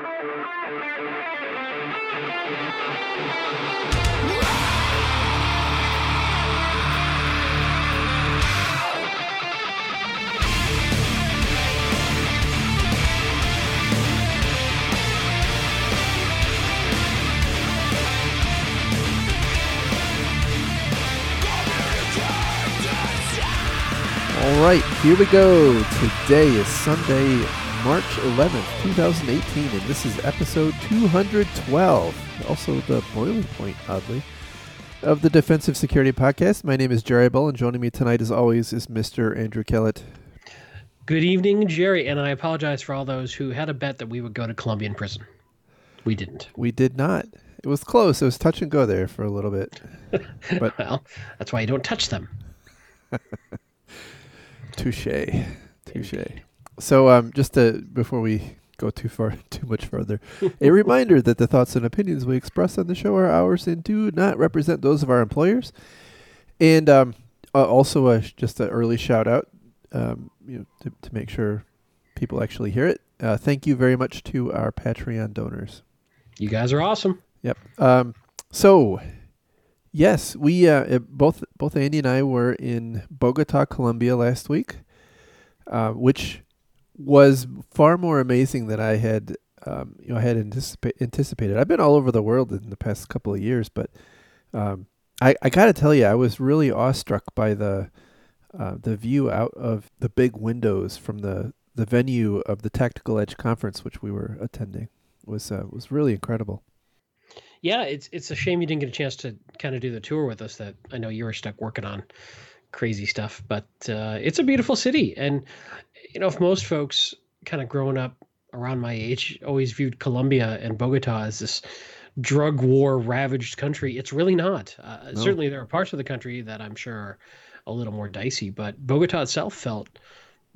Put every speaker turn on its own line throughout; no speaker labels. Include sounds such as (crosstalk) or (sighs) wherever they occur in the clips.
All right, here we go. Today is Sunday, March 11th, 2018, and this is episode 212. Also, the boiling point, oddly, of the Defensive Security Podcast. My name is Jerry Bell, and joining me tonight, as always, is Mr. Andrew Kalat.
Good evening, Jerry, and I apologize for all those who had a bet that we would go to Colombian prison. We didn't.
We did not. It was close. It was touch and go there for a little bit. (laughs)
But well, that's why you don't touch them. (laughs)
Touche. Touche. So, um, just to, before we go too far, (laughs) too much further, a (laughs) reminder that the thoughts and opinions we express on the show are ours and do not represent those of our employers. And um, uh, also, uh, just an early shout out, um, you know, to, to make sure people actually hear it. Uh, thank you very much to our Patreon donors.
You guys are awesome.
Yep. Um, so, yes, we uh, both both Andy and I were in Bogota, Colombia last week, uh, which was far more amazing than I had um, you know I had anticipa- anticipated. I've been all over the world in the past couple of years, but um, I I got to tell you, I was really awestruck by the uh, the view out of the big windows from the the venue of the Tactical Edge conference, which we were attending, was uh, was really incredible.
Yeah, it's it's a shame you didn't get a chance to kind of do the tour with us. That I know you were stuck working on crazy stuff, but uh, it's a beautiful city. And you know, if most folks kind of growing up around my age always viewed Colombia and Bogota as this drug war ravaged country, it's really not. Uh, no. Certainly, there are parts of the country that I'm sure are a little more dicey, but Bogota itself felt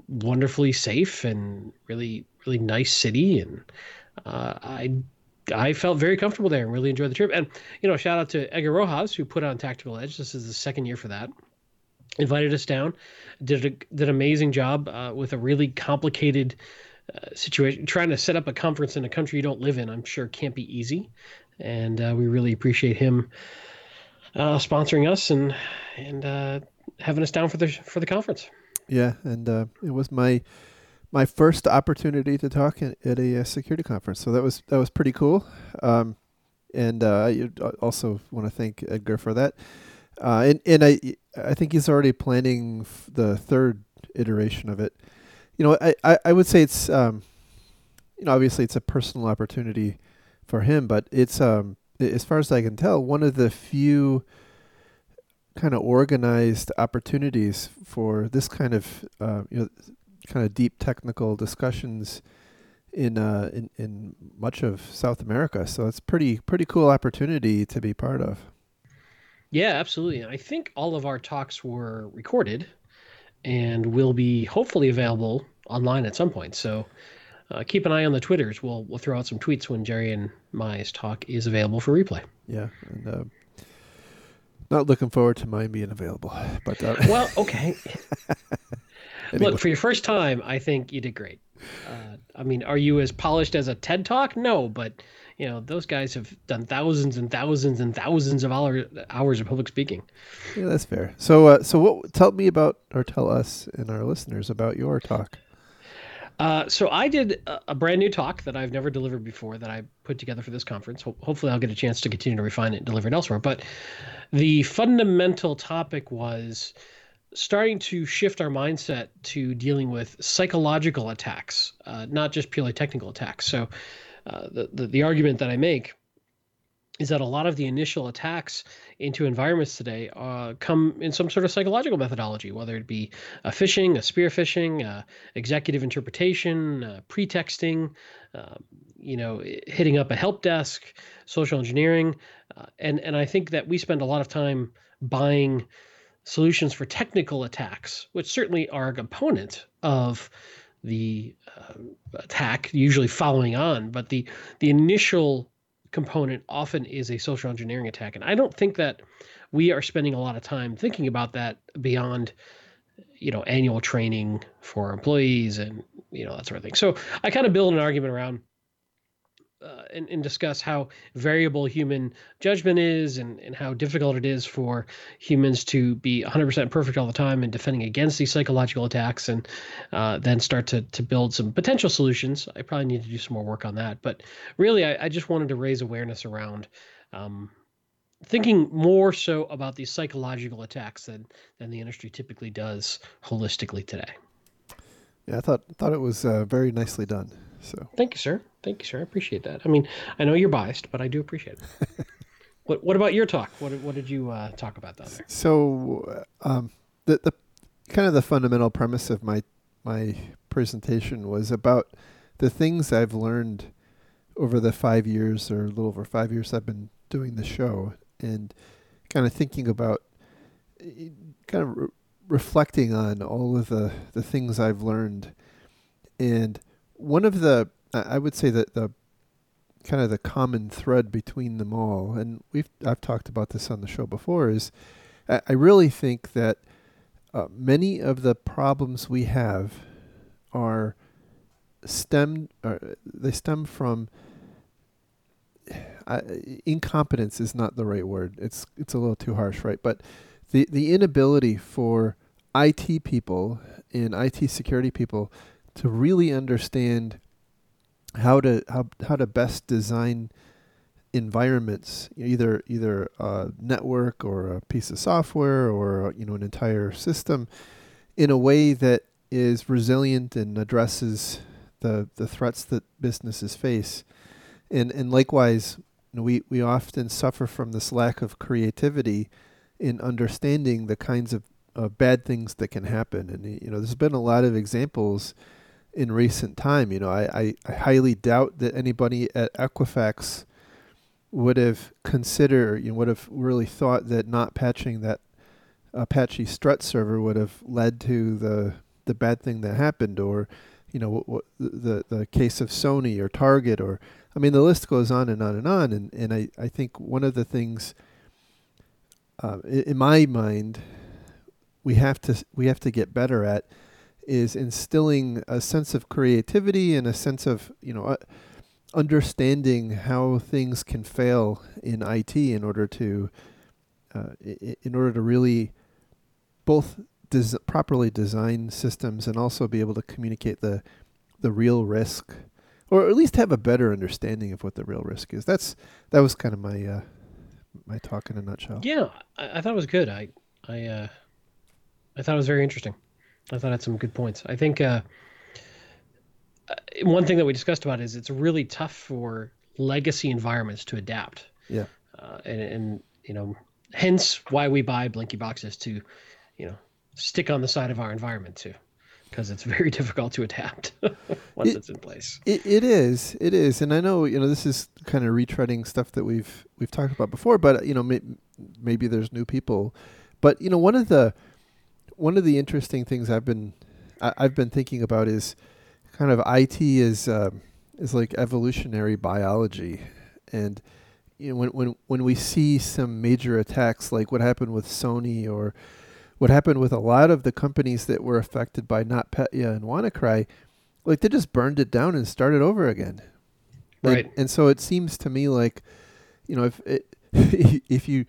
wonderfully safe and really really nice city and uh, I I felt very comfortable there and really enjoyed the trip. And you know, shout out to Edgar Rojas who put on Tactical Edge. This is the second year for that. Invited us down, did a, did an amazing job uh, with a really complicated uh, situation. Trying to set up a conference in a country you don't live in, I'm sure can't be easy. And uh, we really appreciate him uh, sponsoring us and and uh, having us down for the for the conference.
Yeah, and uh, it was my my first opportunity to talk at, at a, security conference. So that was that was pretty cool. Um, and uh, I also want to thank Edgar for that. Uh, and and I I think he's already planning f- the third iteration of it. You know, I, I, I would say it's um, you know obviously it's a personal opportunity for him, but it's um as far as I can tell one of the few kind of organized opportunities for this kind of uh, you know kind of deep technical discussions in uh, in in much of South America. So it's pretty pretty cool opportunity to be part of.
Yeah, absolutely. I think all of our talks were recorded and will be hopefully available online at some point. So uh, keep an eye on the Twitters. We'll we'll throw out some tweets when Jerry and Mai's talk is available for replay.
Yeah, and uh, not looking forward to mine being available. But uh, (laughs)
well, okay. (laughs) Anyway. Look, for your first time, I think you did great. Uh, I mean, are you as polished as a TED Talk? No, but you know those guys have done thousands and thousands and thousands of hours of public speaking.
Yeah, that's fair. So, uh, so what? Tell me about, or tell us and our listeners about your talk.
Uh, so I did a, a, brand new talk that I've never delivered before that I put together for this conference. Ho- hopefully, I'll get a chance to continue to refine it and deliver it elsewhere. But the fundamental topic was starting to shift our mindset to dealing with psychological attacks, uh, not just purely technical attacks. So, uh, the, the, argument that I make is that a lot of the initial attacks into environments today uh, come in some sort of psychological methodology, whether it be a phishing, a spear phishing, uh, executive interpretation, uh, pretexting, um, you know, hitting up a help desk, social engineering, uh, and and I think that we spend a lot of time buying solutions for technical attacks, which certainly are a component of the uh, attack, usually following on, but the the initial component often is a social engineering attack, and I don't think that we are spending a lot of time thinking about that beyond you know annual training for employees and you know that sort of thing. So I kind of build an argument around uh, and, and, discuss how variable human judgment is and, and how difficult it is for humans to be 100% perfect all the time and defending against these psychological attacks and uh, then start to, to build some potential solutions. I probably need to do some more work on that. But really, I, I just wanted to raise awareness around um, thinking more so about these psychological attacks than, than the industry typically does holistically today.
Yeah, I thought thought it was uh, very nicely done. So
thank you, sir. Thank you, sir. I appreciate that. I mean, I know you're biased, but I do appreciate it. (laughs) what What about your talk? What What did you uh, talk about down there?
So, um, the the kind of the fundamental premise of my my presentation was about the things I've learned over the five years or a little over five years I've been doing the show, and kind of thinking about kind of re- reflecting on all of the the things I've learned, and one of the I would say that the kind of the common thread between them all, and we've I've talked about this on the show before, is I really think that uh, many of the problems we have are stemmed or they stem from uh, incompetence is not the right word. It's it's a little too harsh, right? But the the inability for IT people and IT security people to really understand how to how how to best design environments, either either a network or a piece of software or you know an entire system, in a way that is resilient and addresses the the threats that businesses face, and and likewise, you know, we we often suffer from this lack of creativity in understanding the kinds of uh, bad things that can happen, and you know there's been a lot of examples in recent time. You know, I, I, I highly doubt that anybody at Equifax would have considered, you know, would have really thought that not patching that Apache Struts server would have led to the the bad thing that happened, or you know, what, what the the case of Sony or Target, or I mean, the list goes on and on and on. And and I I think one of the things, uh, in, in my mind, we have to we have to get better at is instilling a sense of creativity and a sense of you know uh, understanding how things can fail in IT in order to uh, in order to really both des- properly design systems and also be able to communicate the the real risk or at least have a better understanding of what the real risk is. That's that was kind of my uh, my talk in a nutshell.
Yeah I, I thought it was good. I i uh i thought it was very interesting I thought I had some good points. I think uh, uh, one thing that we discussed about is it's really tough for legacy environments to adapt.
Yeah.
Uh, and, and, you know, hence why we buy Blinky boxes to, you know, stick on the side of our environment too, because it's (laughs) very difficult to adapt (laughs) once it, it's in place.
It, it is. It is. And I know, you know, this is kind of retreading stuff that we've, we've talked about before, but, you know, may, maybe there's new people. But, you know, one of the, one of the interesting things I've been I, have been thinking about is kind of IT is uh, is like evolutionary biology, and you know when when when we see some major attacks like what happened with Sony or what happened with a lot of the companies that were affected by NotPetya and WannaCry, like they just burned it down and started over again.
Right.
And, and so it seems to me like, you know, if it, (laughs) if you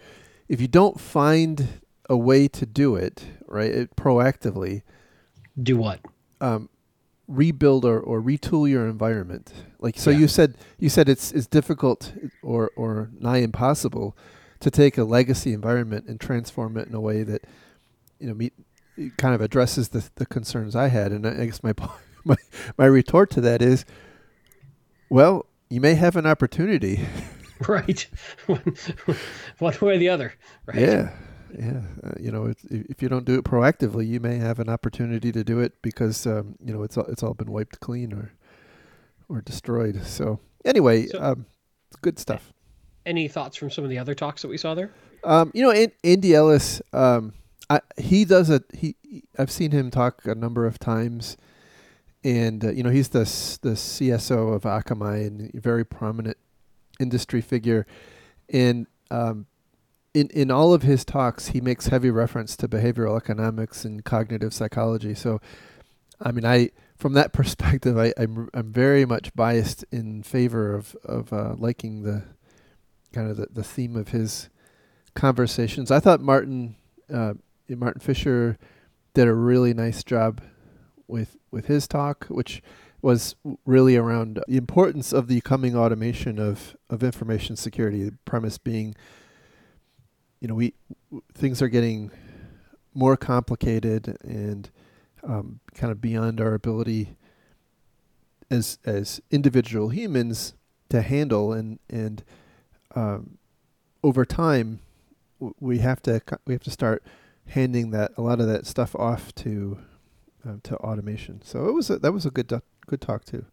if you don't find a way to do it, right? It, proactively.
Do what?
Um, rebuild or, or retool your environment. Like so, yeah. you said you said it's it's difficult or or nigh impossible to take a legacy environment and transform it in a way that you know meet kind of addresses the the concerns I had. And I guess my (laughs) my my retort to that is, well, you may have an opportunity. (laughs)
right, (laughs) one, one way or the other. Right.
Yeah yeah. Uh, you know, if you don't do it proactively, you may have an opportunity to do it because um, you know it's all, it's all been wiped clean or or destroyed. So anyway, so, um, good stuff.
Any thoughts from some of the other talks that we saw there?
Um, you know, Andy Ellis, um, I, he does a he. I've seen him talk a number of times, and uh, you know he's the the CSO of Akamai and a very prominent industry figure, and um, in in all of his talks, he makes heavy reference to behavioral economics and cognitive psychology. So, I mean, I from that (laughs) perspective, I, I'm I'm very much biased in favor of of uh, liking the kind of the, the theme of his conversations. I thought Martin uh, Martin Fisher did a really nice job with with his talk, which was really around the importance of the coming automation of of information security. The premise being, you know, we things are getting more complicated and um, kind of beyond our ability as as individual humans to handle and and um, over time w- we have to we have to start handing that a lot of that stuff off to uh, to automation. So it was a, that was a good good talk too.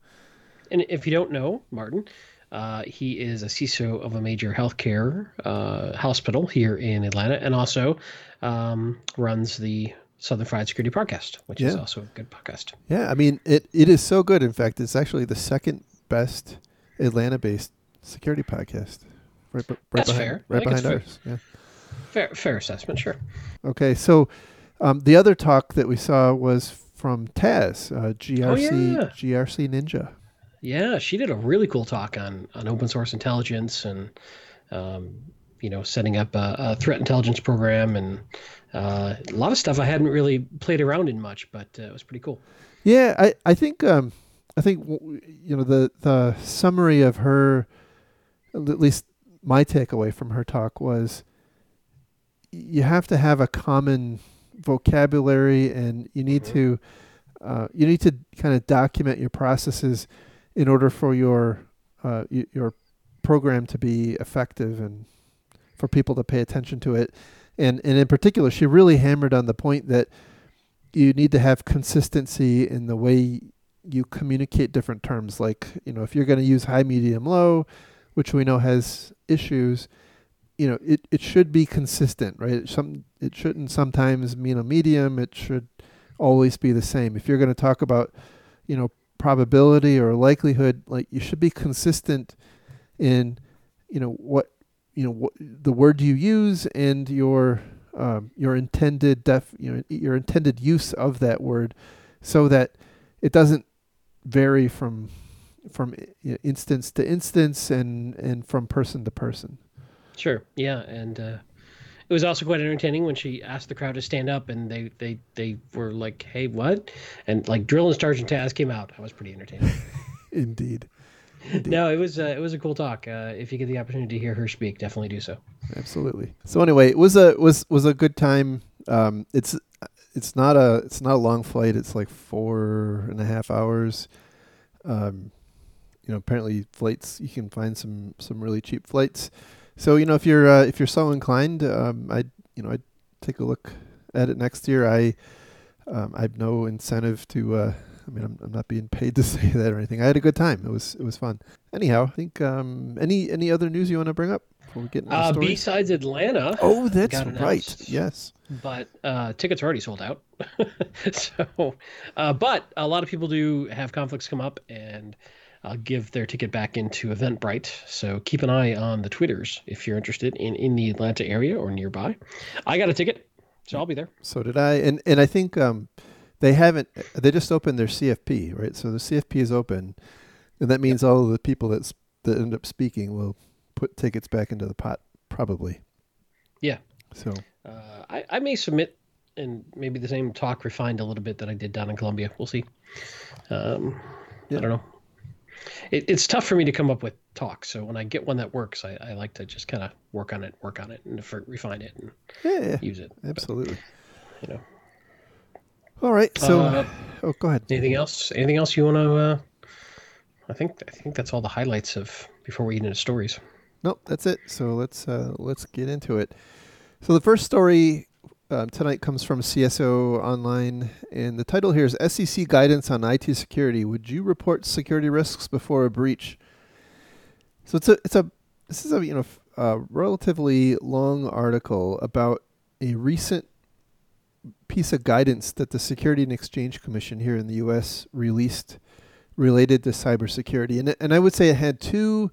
And if you don't know Martin, uh, he is a CISO of a major healthcare uh, hospital here in Atlanta, and also um, runs the Southern Fried Security podcast, which yeah. is also a good podcast.
Yeah, I mean it. It is so good. In fact, it's actually the second best Atlanta-based security podcast.
Right, right That's
behind,
fair.
Right behind ours.
Fair. Yeah. Fair, fair assessment. Sure.
Okay, so um, the other talk that we saw was from Taz, uh, GRC, oh, yeah. GRC Ninja.
Yeah, she did a really cool talk on on open source intelligence and um, you know setting up a, a, threat intelligence program and uh, a lot of stuff I hadn't really played around in much, but uh, it was pretty cool.
Yeah, I I think um, I think you know the the summary of her, at least my takeaway from her talk was you have to have a common vocabulary and you need mm-hmm. to uh, you need to kind of document your processes in order for your uh, your program to be effective and for people to pay attention to it. And and in particular, she really hammered on the point that you need to have consistency in the way you communicate different terms. Like you know, if you're going to use high, medium, low, which we know has issues, you know, it, it should be consistent, right? It, some it shouldn't sometimes mean a medium. It should always be the same. If you're going to talk about, you know, probability or likelihood, like you should be consistent in, you know, what you know what, the word you use and your um, your intended def you know your intended use of that word, so that it doesn't vary from from you know, instance to instance and and from person to person.
Sure. Yeah, and uh, it was also quite entertaining when she asked the crowd to stand up, and they they they were like, "Hey, what?" And like drill and sergeant Taz came out. That was pretty entertaining. (laughs)
Indeed.
Indeed. No, it was uh, it was a cool talk. Uh, if you get the opportunity to hear her speak, definitely do so.
Absolutely. So anyway, it was a was was a good time. Um, it's it's not a it's not a long flight. It's like four and a half hours. Um, you know, apparently flights you can find some some really cheap flights. So you know, if you're uh, if you're so inclined, um, I you know I'd take a look at it next year. I um, I have no incentive to. Uh, I mean, I'm, I'm not being paid (laughs) to say that or anything. I had a good time. It was it was fun. Anyhow, I think um, any any other news you want to bring up before we get into uh,
BSides Atlanta.
Oh, that's right. Yes.
But uh, tickets are already sold out. (laughs) so, uh, but a lot of people do have conflicts come up and uh, give their ticket back into Eventbrite. So keep an eye on the Twitters if you're interested in, in the Atlanta area or nearby. I got a ticket, so I'll be there.
So did I. And, and I think um, they haven't, they just opened their CFP, right? So the CFP is open. And that means yep. all of the people that's, that end up speaking will put tickets back into the pot, probably.
Yeah.
So
uh, I, I may submit and maybe the same talk refined a little bit that I did down in Colombia. We'll see. Um, yeah. I don't know it, it's tough for me to come up with talks. So when I get one that works, I, I like to just kind of work on it, work on it, and refine it, and
yeah,
use it.
Absolutely.
But, you know.
All right. So, uh, oh, go ahead.
Anything else? Anything else you want to? Uh, I think I think that's all the highlights of before we get into stories.
Nope, that's it. So let's uh, let's get into it. So the first story um, tonight comes from CSO Online, and the title here is SEC Guidance on IT Security. Would you report security risks before a breach? So it's a it's a this is a you know relatively long article about a recent piece of guidance that the Security and Exchange Commission here in the U.S. released related to cybersecurity, and and I would say it had two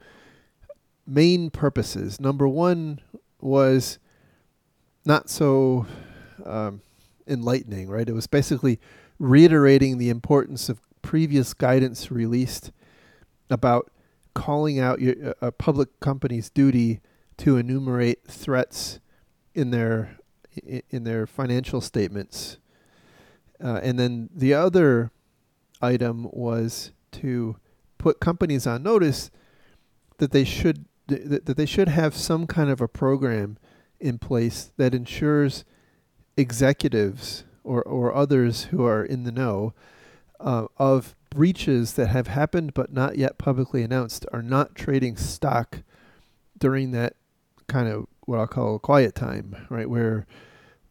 main purposes. Number one was not so um, enlightening, right? It was basically reiterating the importance of previous guidance released about calling out your, a public company's duty to enumerate threats in their in their financial statements. Uh, and then the other item was to put companies on notice that they should that, that they should have some kind of a program in place that ensures executives or, or others who are in the know uh, of breaches that have happened but not yet publicly announced are not trading stock during that kind of what I'll call quiet time, right? Where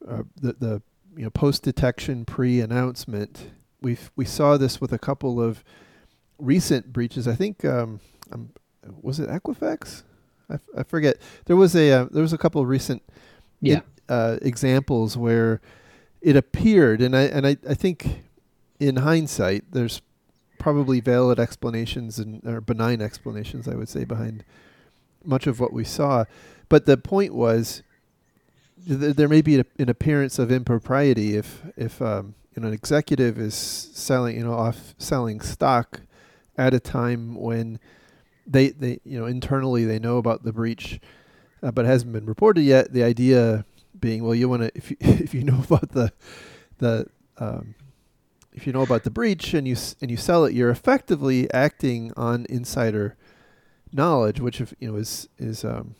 uh, the the you know post detection pre announcement. We we saw this with a couple of recent breaches. I think um, um was it Equifax? I, f- I forget. There was a uh, there was a couple of recent
yeah.
Uh, examples where it appeared, and I and I, I think in hindsight, there's probably valid explanations and or benign explanations, I would say, behind much of what we saw. But the point was, th- there may be a, an appearance of impropriety if if um, you know an executive is selling you know off selling stock at a time when they they you know internally they know about the breach, uh, but it hasn't been reported yet. The idea being, well, you want to if you, (laughs) if you know about the the um, if you know about the breach and you and you sell it, you're effectively acting on insider knowledge, which if you know is is um,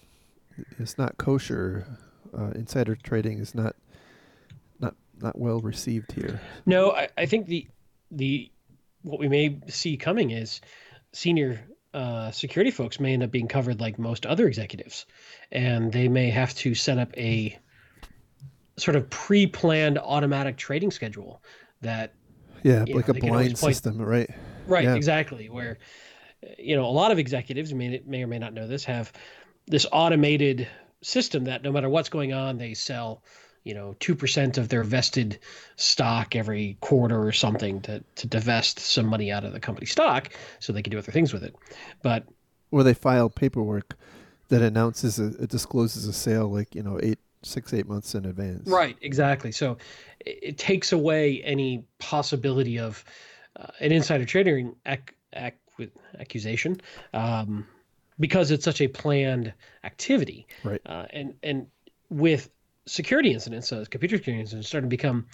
is not kosher. Uh, insider trading is not not not well received here.
No, I, I think the the what we may see coming is senior uh, security folks may end up being covered like most other executives, and they may have to set up a sort of pre-planned automatic trading schedule that
yeah, like know, a blind system, right?
Right, yeah. exactly. Where you know a lot of executives may may or may not know this have this automated system that no matter what's going on, they sell you know, 2% of their vested stock every quarter or something to, to divest some money out of the company stock so they can do other things with it. But
or they file paperwork that announces a, it discloses a sale like, you know, eight, six, eight months in advance.
Right. Exactly. So it, it takes away any possibility of uh, an insider trading ac- ac- accusation. Um, because it's such a planned activity,
right?
Uh, and and with security incidents, uh, computer security incidents, starting to become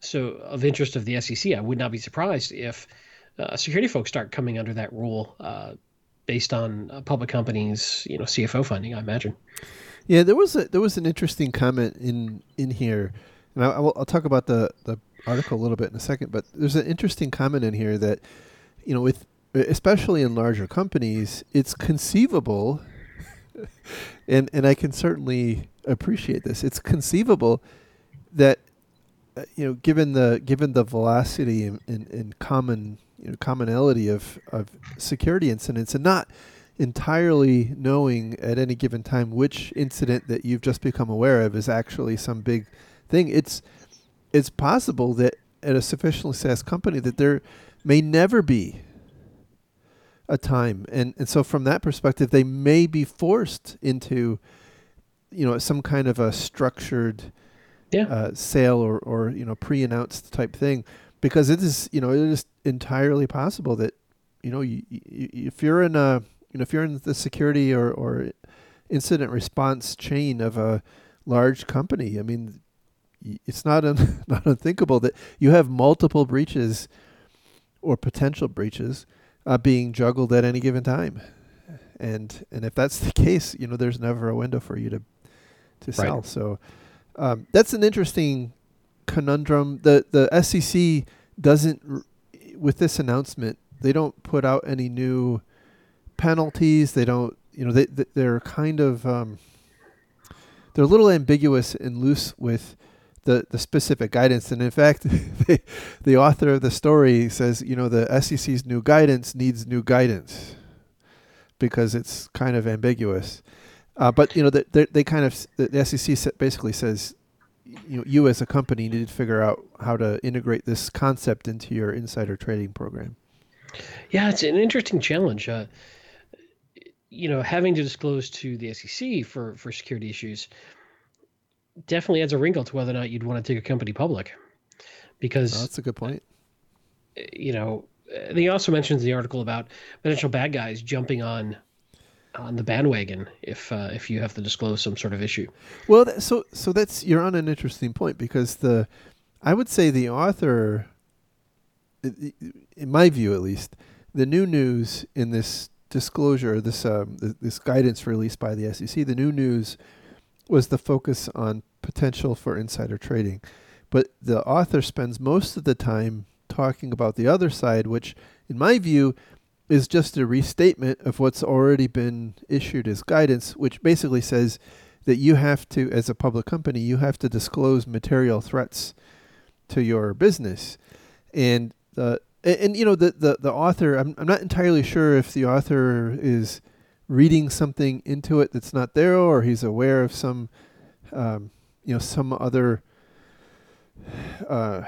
so of interest of the SEC. I would not be surprised if uh, security folks start coming under that rule uh, based on uh, public companies, you know, CFO funding. I imagine.
Yeah, there was a there was an interesting comment in in here, and I, will I'll talk about the the article a little bit in a second. But there's an interesting comment in here that, you know, with especially in larger companies, it's conceivable, (laughs) and and I can certainly appreciate this. It's conceivable that uh, you know, given the given the velocity and, and, and common you know, commonality of of security incidents, and not entirely knowing at any given time which incident that you've just become aware of is actually some big thing. It's it's possible that at a sufficiently sized company that there may never be a time, and and so from that perspective, they may be forced into you know some kind of a structured
yeah.
uh, sale or or you know pre-announced type thing because it is you know it is entirely possible that you know you, you, if you're in a you know if you're in the security or or incident response chain of a large company i mean it's not un, (laughs) not unthinkable that you have multiple breaches or potential breaches uh, being juggled at any given time and and if that's the (laughs) case you know there's never a window for you to to sell. Right. So um, that's an interesting conundrum. The the SEC doesn't with this announcement. They don't put out any new penalties. They don't. You know, they they're kind of um, they're a little ambiguous and loose with the, the specific guidance. And in fact, (laughs) the author of the story says, you know, the SEC's new guidance needs new guidance because it's kind of ambiguous. Uh, but you know, they, they kind of the SEC basically says, you know, you as a company need to figure out how to integrate this concept into your insider trading program.
Yeah, it's an interesting challenge. Uh, you know, having to disclose to the SEC for for security issues definitely adds a wrinkle to whether or not you'd want to take a company public, because
oh, that's a good point.
Uh, you know, and he also mentions the article about potential bad guys jumping on on the bandwagon if uh, if you have to disclose some sort of issue.
Well, th- so so that's you're on an interesting point because the I would say the author, in my view at least, the new news in this disclosure, this um, this guidance released by the SEC, the new news was the focus on potential for insider trading, but the author spends most of the time talking about the other side, which, in my view, is just a restatement of what's already been issued as guidance, which basically says that you have to, as a public company, you have to disclose material threats to your business. And the and, and you know the, the the author, I'm I'm not entirely sure if the author is reading something into it that's not there, or he's aware of some, um, you know, some other. Uh,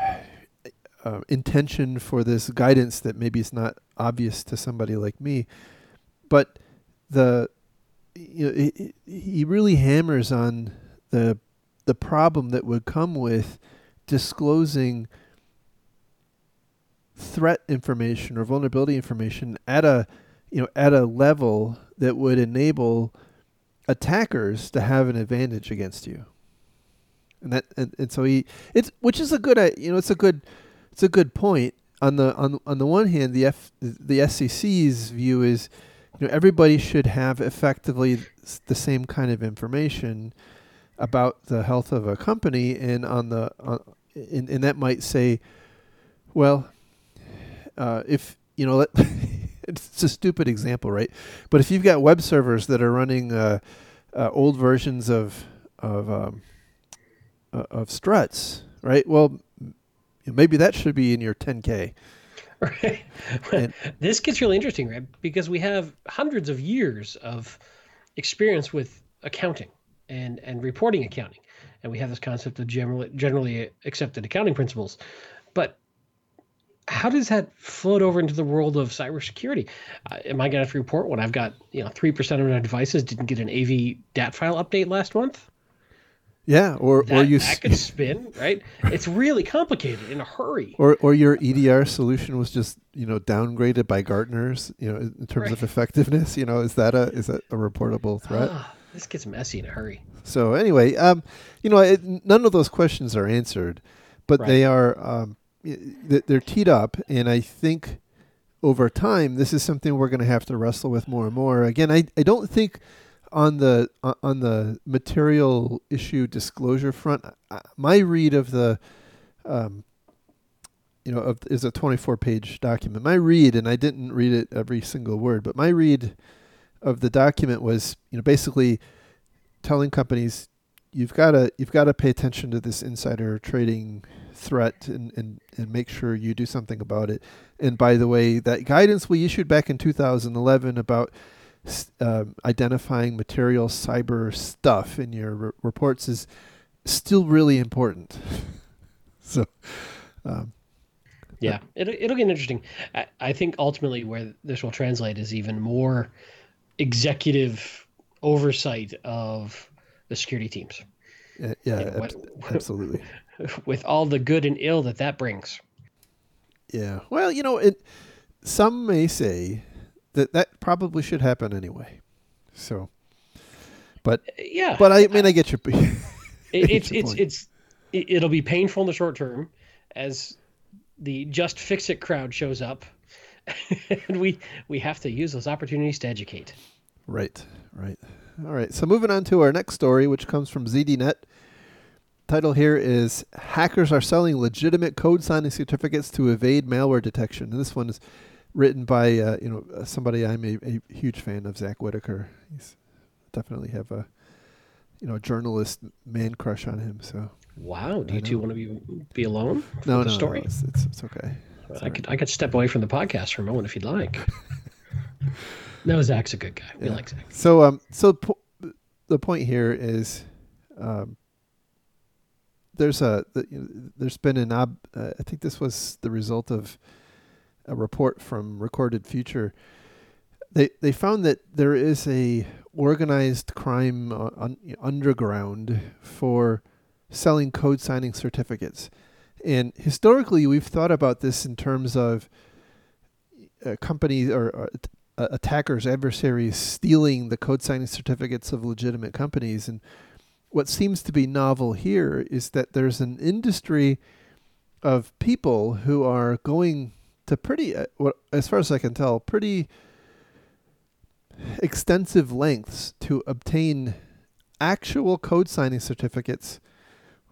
uh, intention for this guidance that maybe is not obvious to somebody like me, but the you know he, he really hammers on the the problem that would come with disclosing threat information or vulnerability information at a you know at a level that would enable attackers to have an advantage against you and that and, and so he it's which is a good uh, you know it's a good it's a good point. On the on on the one hand, the F, the SEC's view is, you know, everybody should have effectively the same kind of information about the health of a company, and on the on, and, and that might say, well, uh, if you know, (laughs) it's a stupid example, right? But if you've got web servers that are running uh, uh, old versions of of um, uh, of struts, right? Well, maybe that should be in your 10K. (laughs)
Right. And (laughs) this gets really interesting, right? Because we have hundreds of years of experience with accounting and, and reporting accounting. And we have this concept of generally, generally accepted accounting principles. But how does that float over into the world of cybersecurity? Uh, am I going to have to report when I've got you know three percent of my devices didn't get an AV DAT file update last month?
Yeah, or
that,
or you
that could spin, right? It's really complicated in a hurry.
Or or your EDR solution was just you know downgraded by Gartner's, you know, in terms right. of effectiveness. You know, is that a is that a reportable threat? Ah,
this gets messy in a hurry.
So anyway, um, you know, it, none of those questions are answered, but right. they are um, they're teed up, and I think over time this is something we're going to have to wrestle with more and more. Again, I I don't think on the uh, on the material issue disclosure front, my read of the, um, you know, of, is a 24 page document. My read, and I didn't read it every single word, but my read of the document was, you know, basically telling companies you've got to you've got to pay attention to this insider trading threat and, and and make sure you do something about it. And by the way, that guidance we issued back in 2011 about uh, identifying material cyber stuff in your re- reports is still really important. (laughs) so, um,
yeah, it'll, it'll get interesting. I, I think ultimately where this will translate is even more executive oversight of the security teams.
Uh, yeah, you know, what, absolutely. (laughs) (laughs)
With all the good and ill that that brings.
Yeah. Well, you know, it. Some may say that that probably should happen anyway. So, but uh,
yeah,
but I mean, I get your. (laughs)
I it's your it's it's it'll be painful in the short term, as the just fix it crowd shows up, (laughs) and we we have to use those opportunities to educate.
Right, right. All right. So moving on to our next story, which comes from ZDNet. Title here is Hackers are selling legitimate code signing certificates to evade malware detection. And this one is written by uh, you know uh, somebody I'm a, a, huge fan of, Zack Whittaker. He's definitely have a you know journalist man crush on him. So
wow, do you two want to be be alone?
no,
the
no,
story?
No, it's, it's, it's okay.
It's I right. could I could step away from the podcast for a moment if you'd like. (laughs) no, Zack's a good guy. We yeah. like Zack.
So um, so po- the point here is, um, there's a there's been an ob. Uh, I think this was the result of a report from Recorded Future, they they found that there is a organized crime uh, un, underground for selling code signing certificates. And historically, we've thought about this in terms of uh, companies or, or uh, attackers, adversaries stealing the code signing certificates of legitimate companies. And what seems to be novel here is that there's an industry of people who are going to pretty, uh, what, as far as I can tell, pretty extensive lengths to obtain actual code signing certificates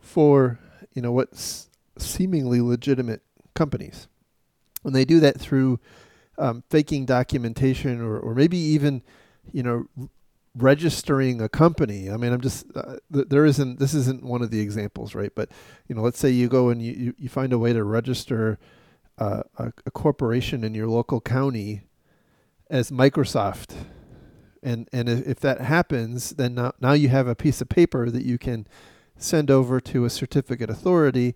for you know what's seemingly legitimate companies. And they do that through um, faking documentation or, or maybe even you know registering a company. I mean i'm just uh, there isn't this isn't one of the examples right? But you know let's say you go and you, you find a way to register uh, a, a corporation in your local county as microsoft. And and if that happens, then now, now you have a piece of paper that you can send over to a certificate authority,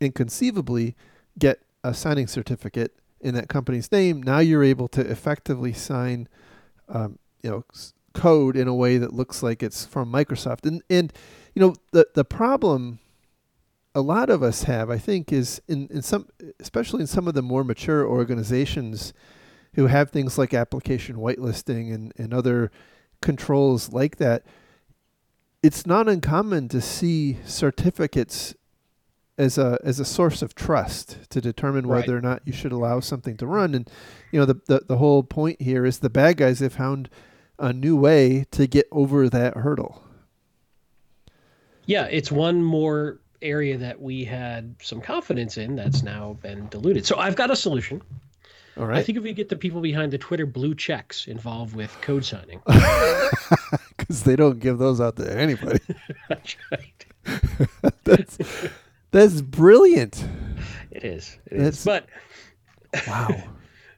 and conceivably get a signing certificate in that company's name. Now you're able to effectively sign, um, you know, code in a way that looks like it's from Microsoft. And and you know the the problem a lot of us have, I think, is in, in some, especially in some of the more mature organizations who have things like application whitelisting and, and other controls like that, it's not uncommon to see certificates as a as a source of trust to determine right. whether or not you should allow something to run. And you know the, the the whole point here is the bad guys have found a new way to get over that hurdle.
Yeah, it's one more area that we had some confidence in that's now been diluted. So I've got a solution.
All right. I
think if we get the people behind the Twitter blue checks involved with code signing, (laughs)
because they don't give those out to anybody. (laughs)
that's right. (laughs)
that's that's brilliant.
It is. It is. But
wow.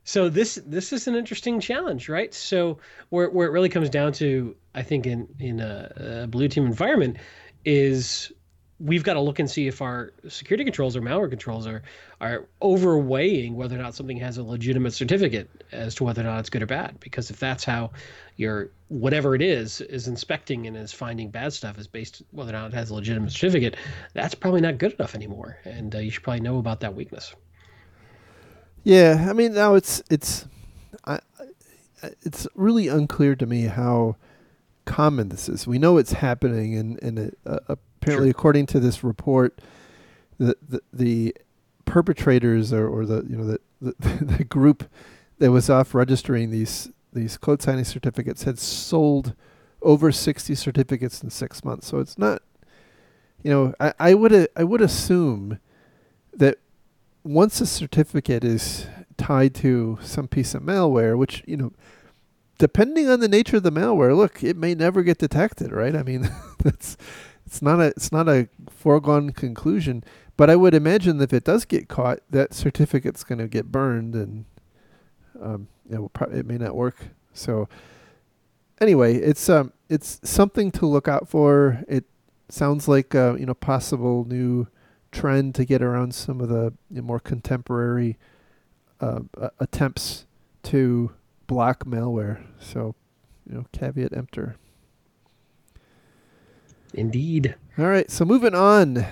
So this this is an interesting challenge, right? So where where it really comes down to, I think in in a, a blue team environment, is we've got to look and see if our security controls or malware controls are are overweighing whether or not something has a legitimate certificate as to whether or not it's good or bad. Because if that's how your whatever it is is inspecting and is finding bad stuff is based whether or not it has a legitimate certificate, that's probably not good enough anymore, and uh, you should probably know about that weakness.
Yeah, I mean now it's it's I, it's really unclear to me how common this is. We know it's happening, and and it, uh, apparently, sure. according to this report, the the, the perpetrators or, or the you know the, the, (laughs) the group that was off registering these these code signing certificates had sold over 60 certificates in six months. So it's not, you know, I, I would I would assume that once a certificate is tied to some piece of malware, which you know, depending on the nature of the malware, look, it may never get detected, right? I mean, (laughs) that's it's not a it's not a foregone conclusion. But I would imagine that if it does get caught, that certificate's going to get burned, and um, it, will pro- it may not work. So anyway, it's um it's something to look out for. It sounds like a, you know possible new trend to get around some of the more contemporary uh, attempts to block malware. So you know, caveat emptor.
Indeed.
All right, so moving on.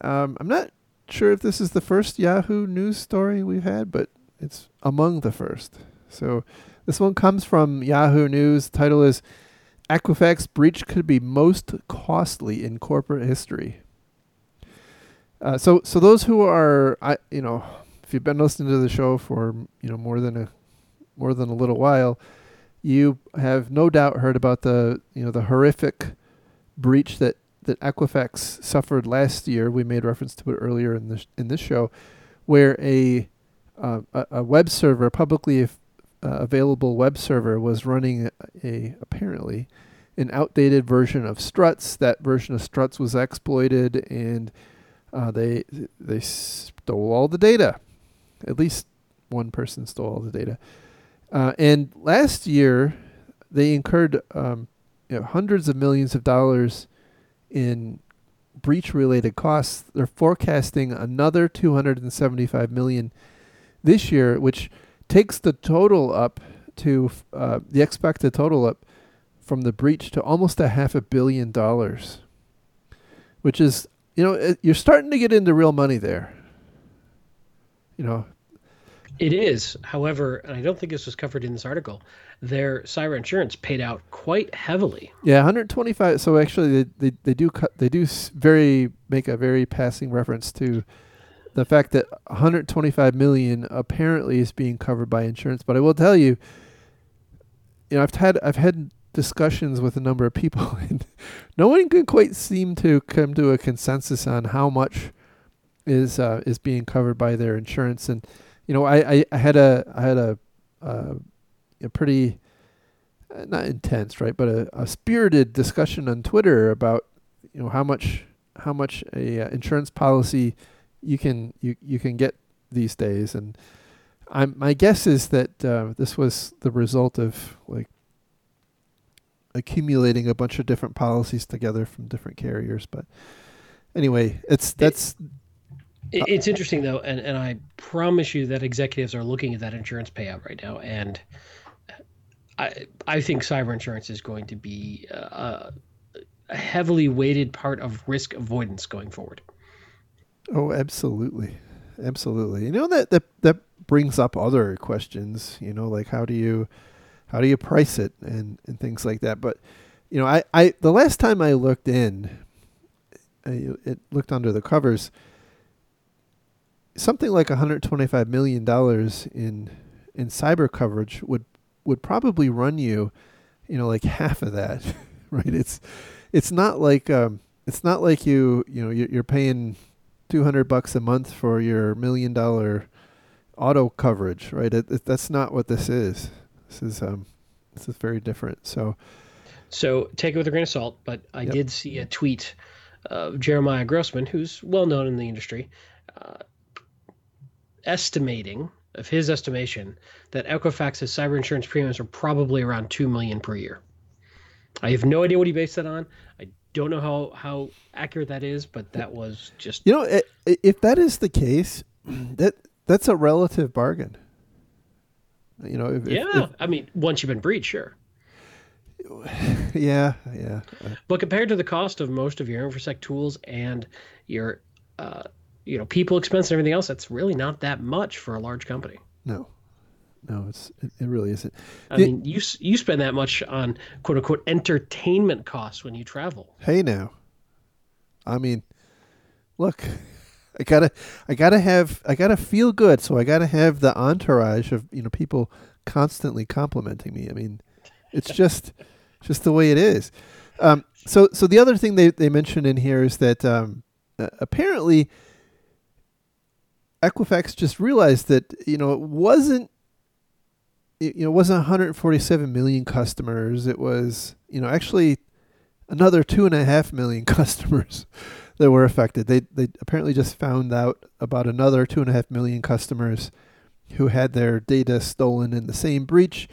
Um, I'm not sure if this is the first Yahoo News story we've had, but it's among the first. So this one comes from Yahoo News. The title is Equifax breach could be most costly in corporate history. Uh, so, so those who are, I, you know, if you've been listening to the show for you know more than a more than a little while, you have no doubt heard about the you know the horrific breach that that Equifax suffered last year. We made reference to it earlier in this in this show, where a uh, a, a, web server, publicly uh, available web server, was running a, a, apparently an outdated version of Struts. That version of Struts was exploited, and uh, they they stole all the data. At least one person stole all the data. Uh, and last year, they incurred um, you know, hundreds of millions of dollars in breach related costs. They're forecasting another 275 million this year, which takes the total up to uh, the expected total up from the breach to almost a half a billion dollars, which is you know you're starting to get into real money there. You know,
It is, however, and I don't think this was covered in this article. Their cyber insurance paid out quite heavily.
Yeah, 125. So actually, they they, they do cut. They do very make a very passing reference to the fact that 125 million apparently is being covered by insurance. But I will tell you, you know, I've had I've had discussions with a number of people, (laughs) and no one can quite seem to come to a consensus on how much is uh, is being covered by their insurance. And you know, I, I, I had a I had a uh, a pretty uh, not intense, right, but a, a spirited discussion on Twitter about you know how much how much a uh, insurance policy you can you you can get these days, and I'm my guess is that uh, this was the result of like accumulating a bunch of different policies together from different carriers. But anyway, it's that's uh,
it's interesting though, and, and I promise you that executives are looking at that insurance payout right now, and I I think cyber insurance is going to be a, a heavily weighted part of risk avoidance going forward.
Oh, absolutely, absolutely. You know that that that brings up other questions. You know, like how do you how do you price it and and things like that. But you know, I I the last time I looked in, I, it looked under the covers something like 125 million dollars in in cyber coverage would would probably run you, you know, like (laughs) half of that, right? It's it's not like um, it's not like you you know you're, paying 200 bucks a month for your million dollar auto coverage, right? It, it, that's not what this is. This is um, this is very different. So,
so take it with a grain of salt. But I yep. did see a tweet of Jeremiah Grossman, who's well known in the industry, uh, estimating of his estimation that Equifax's cyber insurance premiums are probably around two million per year. I have no idea what he based that on. I don't know how how accurate that is, but that was just
you know if that is the case, (clears throat) that that's a relative bargain. You know, if,
yeah. If, I mean, once you've been breached, sure. (sighs)
Yeah, yeah.
But compared to the cost of most of your infosec tools and your uh, you know people expense and everything else that's really not that much for a large company
no no it's it, it really isn't
i it, mean you you spend that much on quote unquote entertainment costs when you travel
hey now i mean look i gotta i gotta have i gotta feel good so i gotta have the entourage of you know people constantly complimenting me. I mean it's just (laughs) just the way it is. Um, so so the other thing they, they mentioned in here is that um, apparently Equifax just realized that you know it wasn't it, you know it wasn't 147 million customers. It was you know actually another two and a half million (laughs) customers that were affected. They they apparently just found out about another two and a half million customers who had their data stolen in the same breach,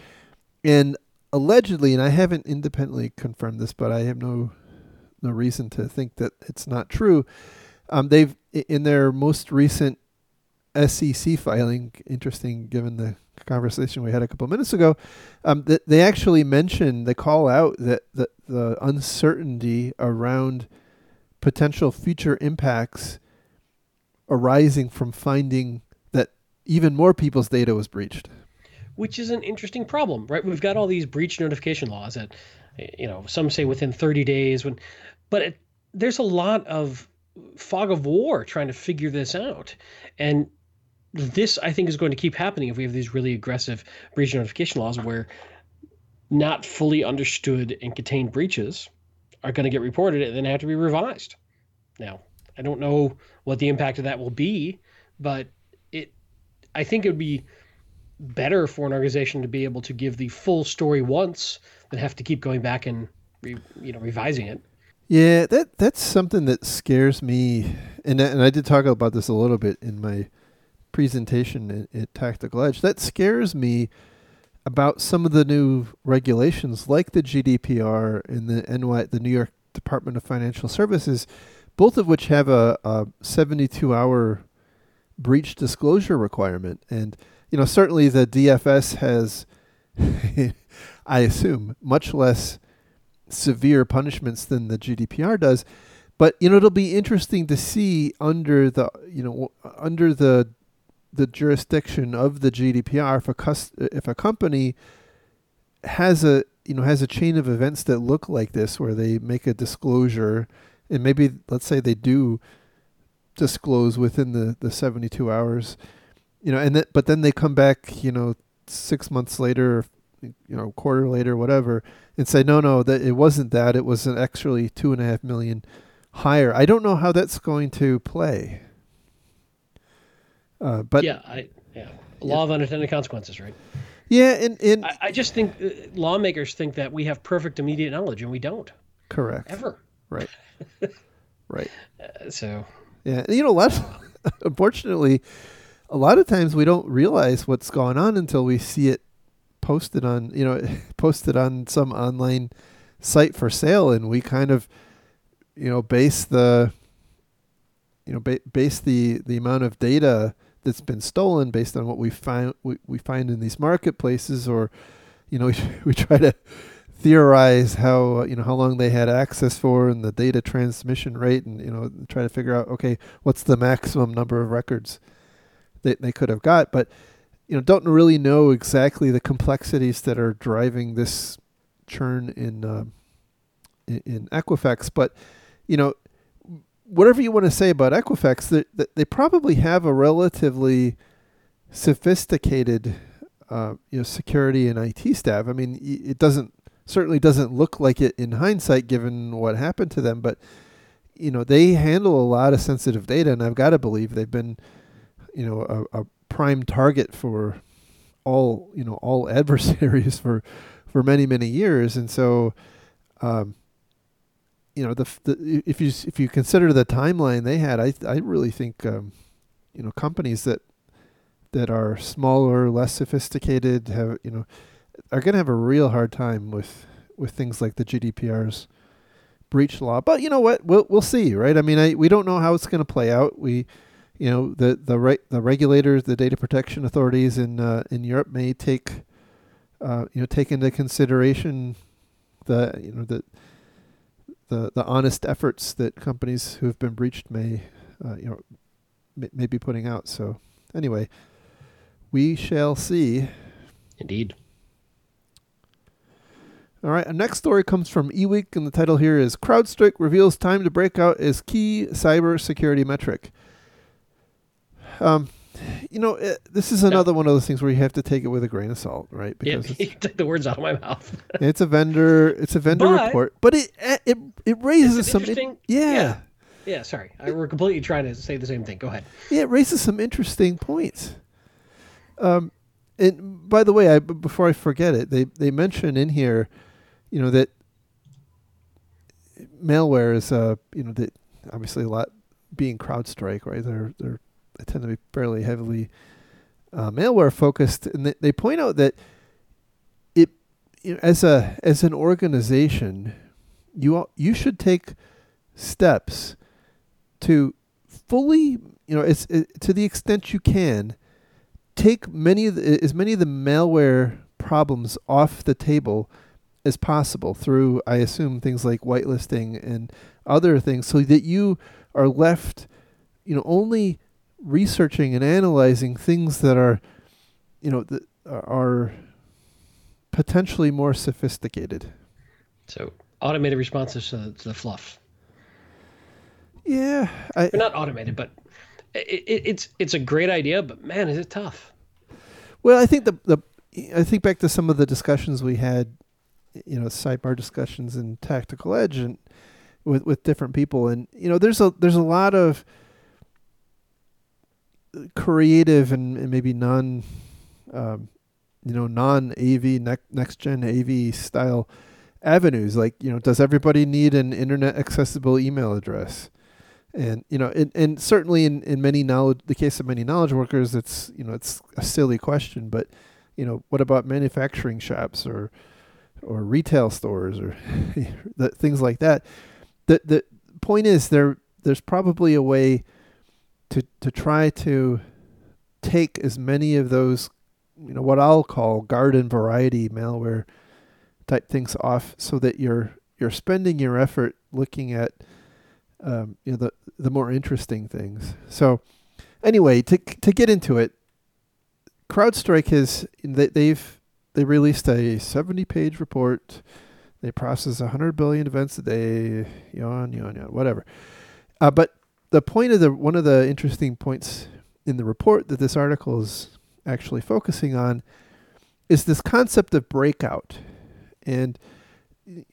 and allegedly, and I haven't independently confirmed this, but I have no no reason to think that it's not true. Um, they've in their most recent SEC filing, interesting given the conversation we had a couple minutes ago, um, that they actually mention, they call out that the, the uncertainty around potential future impacts arising from finding that even more people's data was breached.
Which is an interesting problem, right? We've got all these breach notification laws that, you know, some say within 30 days, when, but it, there's a lot of fog of war trying to figure this out. And this I think is going to keep happening if we have these really aggressive breach notification laws where not fully understood and contained breaches are going to get reported and then have to be revised. Now, I don't know what the impact of that will be, but it I think it would be better for an organization to be able to give the full story once than have to keep going back and re, you know revising it.
Yeah, that that's something that scares me, and and I did talk about this a little bit in my presentation at, at Tactical Edge, that scares me about some of the new regulations like the GDPR and the NY, the New York Department of Financial Services, both of which have a, a 72 hour breach disclosure requirement. And, you know, certainly the DFS has, (laughs) I assume, much less severe punishments than the GDPR does. But, you know, it'll be interesting to see under the, you know, under the the jurisdiction of the GDPR. If a cus- if a company has a you know has a chain of events that look like this, where they make a disclosure, and maybe let's say they do disclose within the the 72 hours, you know, and that but then they come back, you know, six months later, you know, quarter later, whatever, and say no, no, that it wasn't that. It was an actually two and a half million higher. I don't know how that's going to play. Uh, but
yeah, I yeah, law yeah. of unintended consequences, right?
Yeah, and, and
I, I just think uh, lawmakers think that we have perfect immediate knowledge, and we don't.
Correct.
Ever.
Right. (laughs) right.
Uh, so.
Yeah, you know, a lot. Of, (laughs) unfortunately, a lot of times we don't realize what's going on until we see it posted on, you know, (laughs) posted on some online site for sale, and we kind of, you know, base the, you know, ba- base the the amount of data that's been stolen based on what we find we, we find in these marketplaces or you know we, (laughs) we try to theorize how you know how long they had access for and the data transmission rate and you know try to figure out okay what's the maximum number of records that they could have got. But you know don't really know exactly the complexities that are driving this churn in uh, in, in Equifax. But you know whatever you want to say about Equifax, they, they probably have a relatively sophisticated, uh, you know, security and IT staff. I mean, it doesn't certainly doesn't look like it in hindsight, given what happened to them. But you know, they handle a lot of sensitive data, and I've got to believe they've been, you know, a, a prime target for all you know all (laughs) adversaries for for many many years, and so. Um, you know the, the if you if you consider the timeline they had, I I really think um, you know companies that that are smaller, less sophisticated have you know are going to have a real hard time with with things like the GDPR's breach law. But you know what? We'll we'll see, right? I mean, I we don't know how it's going to play out. We you know the the re- the regulators, the data protection authorities in uh, in Europe may take uh, you know take into consideration the you know the the the honest efforts that companies who have been breached may uh, you know may, may be putting out. So anyway, we shall see.
Indeed.
All right, our next story comes from eWeek, and the title here is CrowdStrike reveals time to break out as key cyber security metric. Um, you know, it, this is another one of those things where you have to take it with a grain of salt, right?
Because yeah, (laughs) you took the words out of my mouth. (laughs)
it's a vendor, it's a vendor but, report, but it eh, it it raises some
interesting.
yeah.
yeah. Yeah, sorry. I, we're completely trying to say the same thing. Go ahead.
Yeah, it raises some interesting points. Um, and by the way, I before I forget it, they they mention in here, you know that malware is uh you know that obviously a lot being CrowdStrike, right? They're they're they tend to be fairly heavily uh, malware focused, and they, they point out that it you know, as a as an organization, you all, you should take steps to fully you know as, as, to the extent you can take many of the, as many of the malware problems off the table as possible through I assume things like whitelisting and other things so that you are left you know only researching and analyzing things that are, you know, that are potentially more sophisticated.
So automated responses to, to the fluff.
Yeah, I,
not automated, but it, it, it's it's a great idea. But man, is it tough?
Well, I think the the I think back to some of the discussions we had, you know, sidebar discussions in Tactical Edge and with with different people, and you know, there's a there's a lot of creative and, and maybe non, um, you know, non AV next next gen AV style avenues. Like you know, does everybody need an internet accessible email address? And you know, and, and certainly in, in many knowledge, the case of many knowledge workers, it's you know, it's a silly question. But you know, what about manufacturing shops or or retail stores or (laughs) things like that? The the point is there there's probably a way to to try to take as many of those, you know, what I'll call garden variety malware type things off, so that you're you're spending your effort looking at um, you know the the more interesting things. So anyway, to to get into it, CrowdStrike has they, they've they released a 70 page report. They process 100 billion events a day, yawn, yawn, yawn, whatever. Uh, but the point of the one of the interesting points in the report that this article is actually focusing on is this concept of breakout, and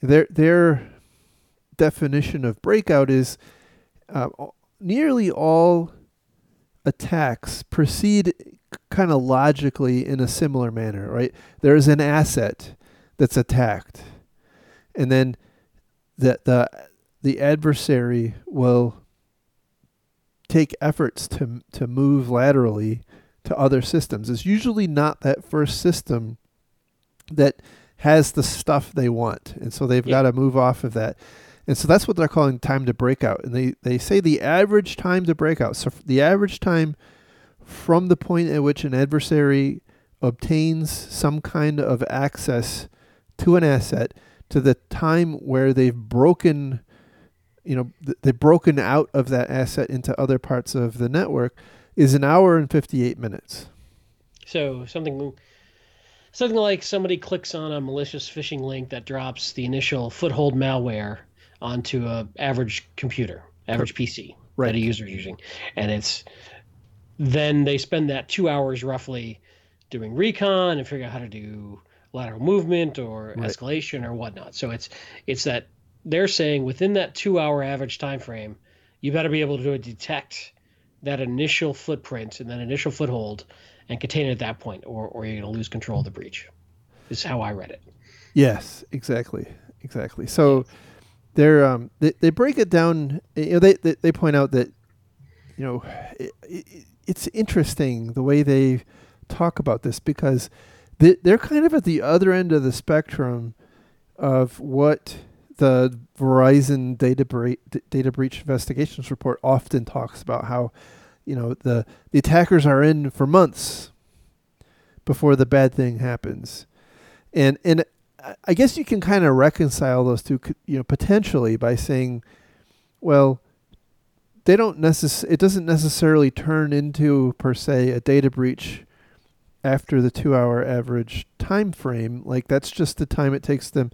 their their definition of breakout is uh, nearly all attacks proceed kind of logically in a similar manner, right? There's an asset that's attacked, and then the the the adversary will take efforts to to move laterally to other systems. It's usually not that first system that has the stuff they want, and so they've yeah. got to move off of that. And so that's what they're calling time to breakout. And they, they say the average time to breakout. So the average time from the point at which an adversary obtains some kind of access to an asset to the time where they've broken you know th- they've broken out of that asset into other parts of the network is an hour and 58 minutes
so something something like somebody clicks on a malicious phishing link that drops the initial foothold malware onto a average computer average pc right. that a user is using and it's then they spend that two hours roughly doing recon and figuring out how to do lateral movement or right. escalation or whatnot. So it's it's that they're saying within that two hour average time frame, you better be able to detect that initial footprint and that initial foothold and contain it at that point, or or you're going to lose control of the breach. Is how I read it.
Yes, exactly, exactly. So they're um they, they break it down. You know, they, they they point out that you know it, it, it's interesting the way they talk about this because they, they're kind of at the other end of the spectrum of what the Verizon data, bre- data breach investigations report often talks about how you know the the attackers are in for months before the bad thing happens. And and I guess you can kind of reconcile those two you know potentially by saying well they don't necess- it doesn't necessarily turn into per se a data breach after the 2 hour average time frame like that's just the time it takes them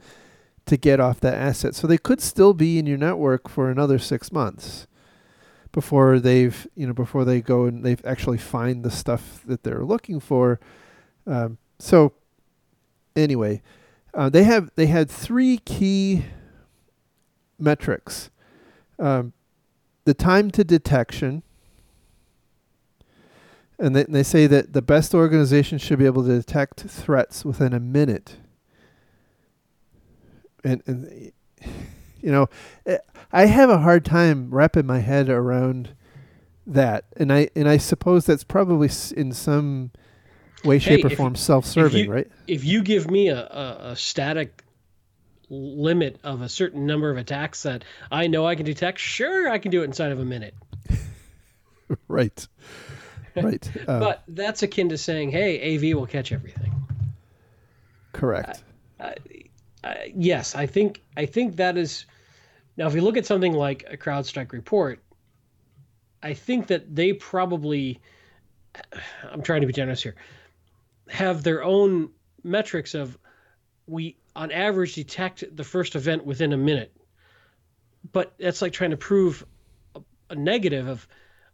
to get off that asset so they could still be in your network for another 6 months before they've you know before they go and they've actually find the stuff that they're looking for um, so anyway uh, they have they had three key metrics um, the time to detection. And they, they say that the best organizations should be able to detect threats within a minute. And, and you know, eh, I have a hard time wrapping my head around that, and I and I suppose that's probably in some way, shape, hey, or form self-serving, right?
If you give me a, a, a static limit of a certain number of attacks that I know I can detect, sure, I can do it inside of a minute. (laughs)
right. Right. (laughs)
Uh, but that's akin to saying, hey, AV will catch everything.
Correct.
Uh, yes, I think I think that is. Now, if you look at something like a CrowdStrike report, I think that they probably, I'm trying to be generous here, have their own metrics of we on average detect the first event within a minute. But that's like trying to prove a, a negative of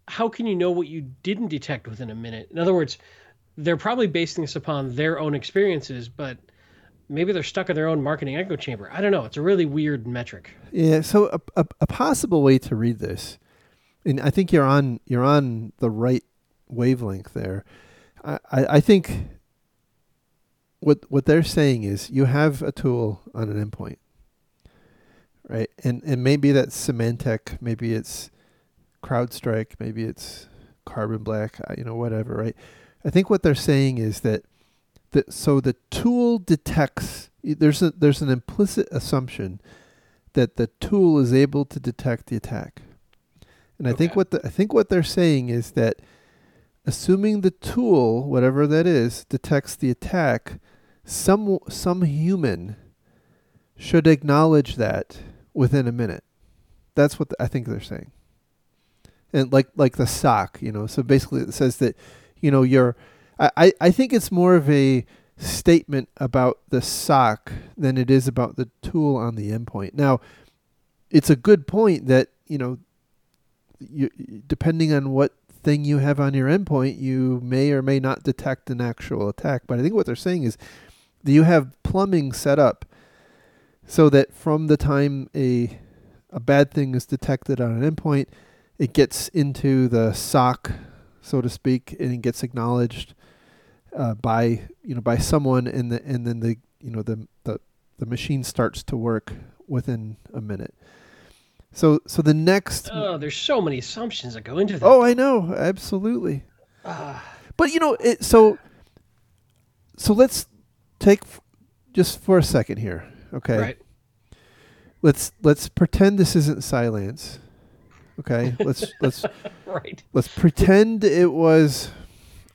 how can you know what you didn't detect within a minute? In other words, they're probably basing this upon their own experiences, but maybe they're stuck in their own marketing echo chamber. I don't know. It's a really weird metric.
Yeah. So a, a, a, possible way to read this, and I think you're on you're on the right wavelength there. I, I, I think what what they're saying is you have a tool on an endpoint, right? And and maybe that's Symantec, maybe it's CrowdStrike, maybe it's Carbon Black, you know, whatever, right? I think what they're saying is that that so the tool detects there's a there's an implicit assumption that the tool is able to detect the attack. And okay. I think what the, I think what they're saying is that assuming the tool, whatever that is, detects the attack, some some human should acknowledge that within a minute. That's what the, I think they're saying. And like like the SOC, you know, so basically it says that, you know, your I, I, think it's more of a statement about the SOC than it is about the tool on the endpoint. Now, it's a good point that you know, you, depending on what thing you have on your endpoint, you may or may not detect an actual attack. But I think what they're saying is that you have plumbing set up so that from the time a a bad thing is detected on an endpoint, it gets into the SOC, so to speak, and it gets acknowledged uh, by you know by someone, and the and then the you know the the the machine starts to work within a minute. So so the next
Oh, there's so many assumptions that go into that.
Oh, I know. Absolutely.
Uh,
But you know, it, so so let's take f- just for a second here. Okay.
Right.
Let's let's pretend this isn't silence. Okay? Let's let's (laughs)
Right.
let's pretend it was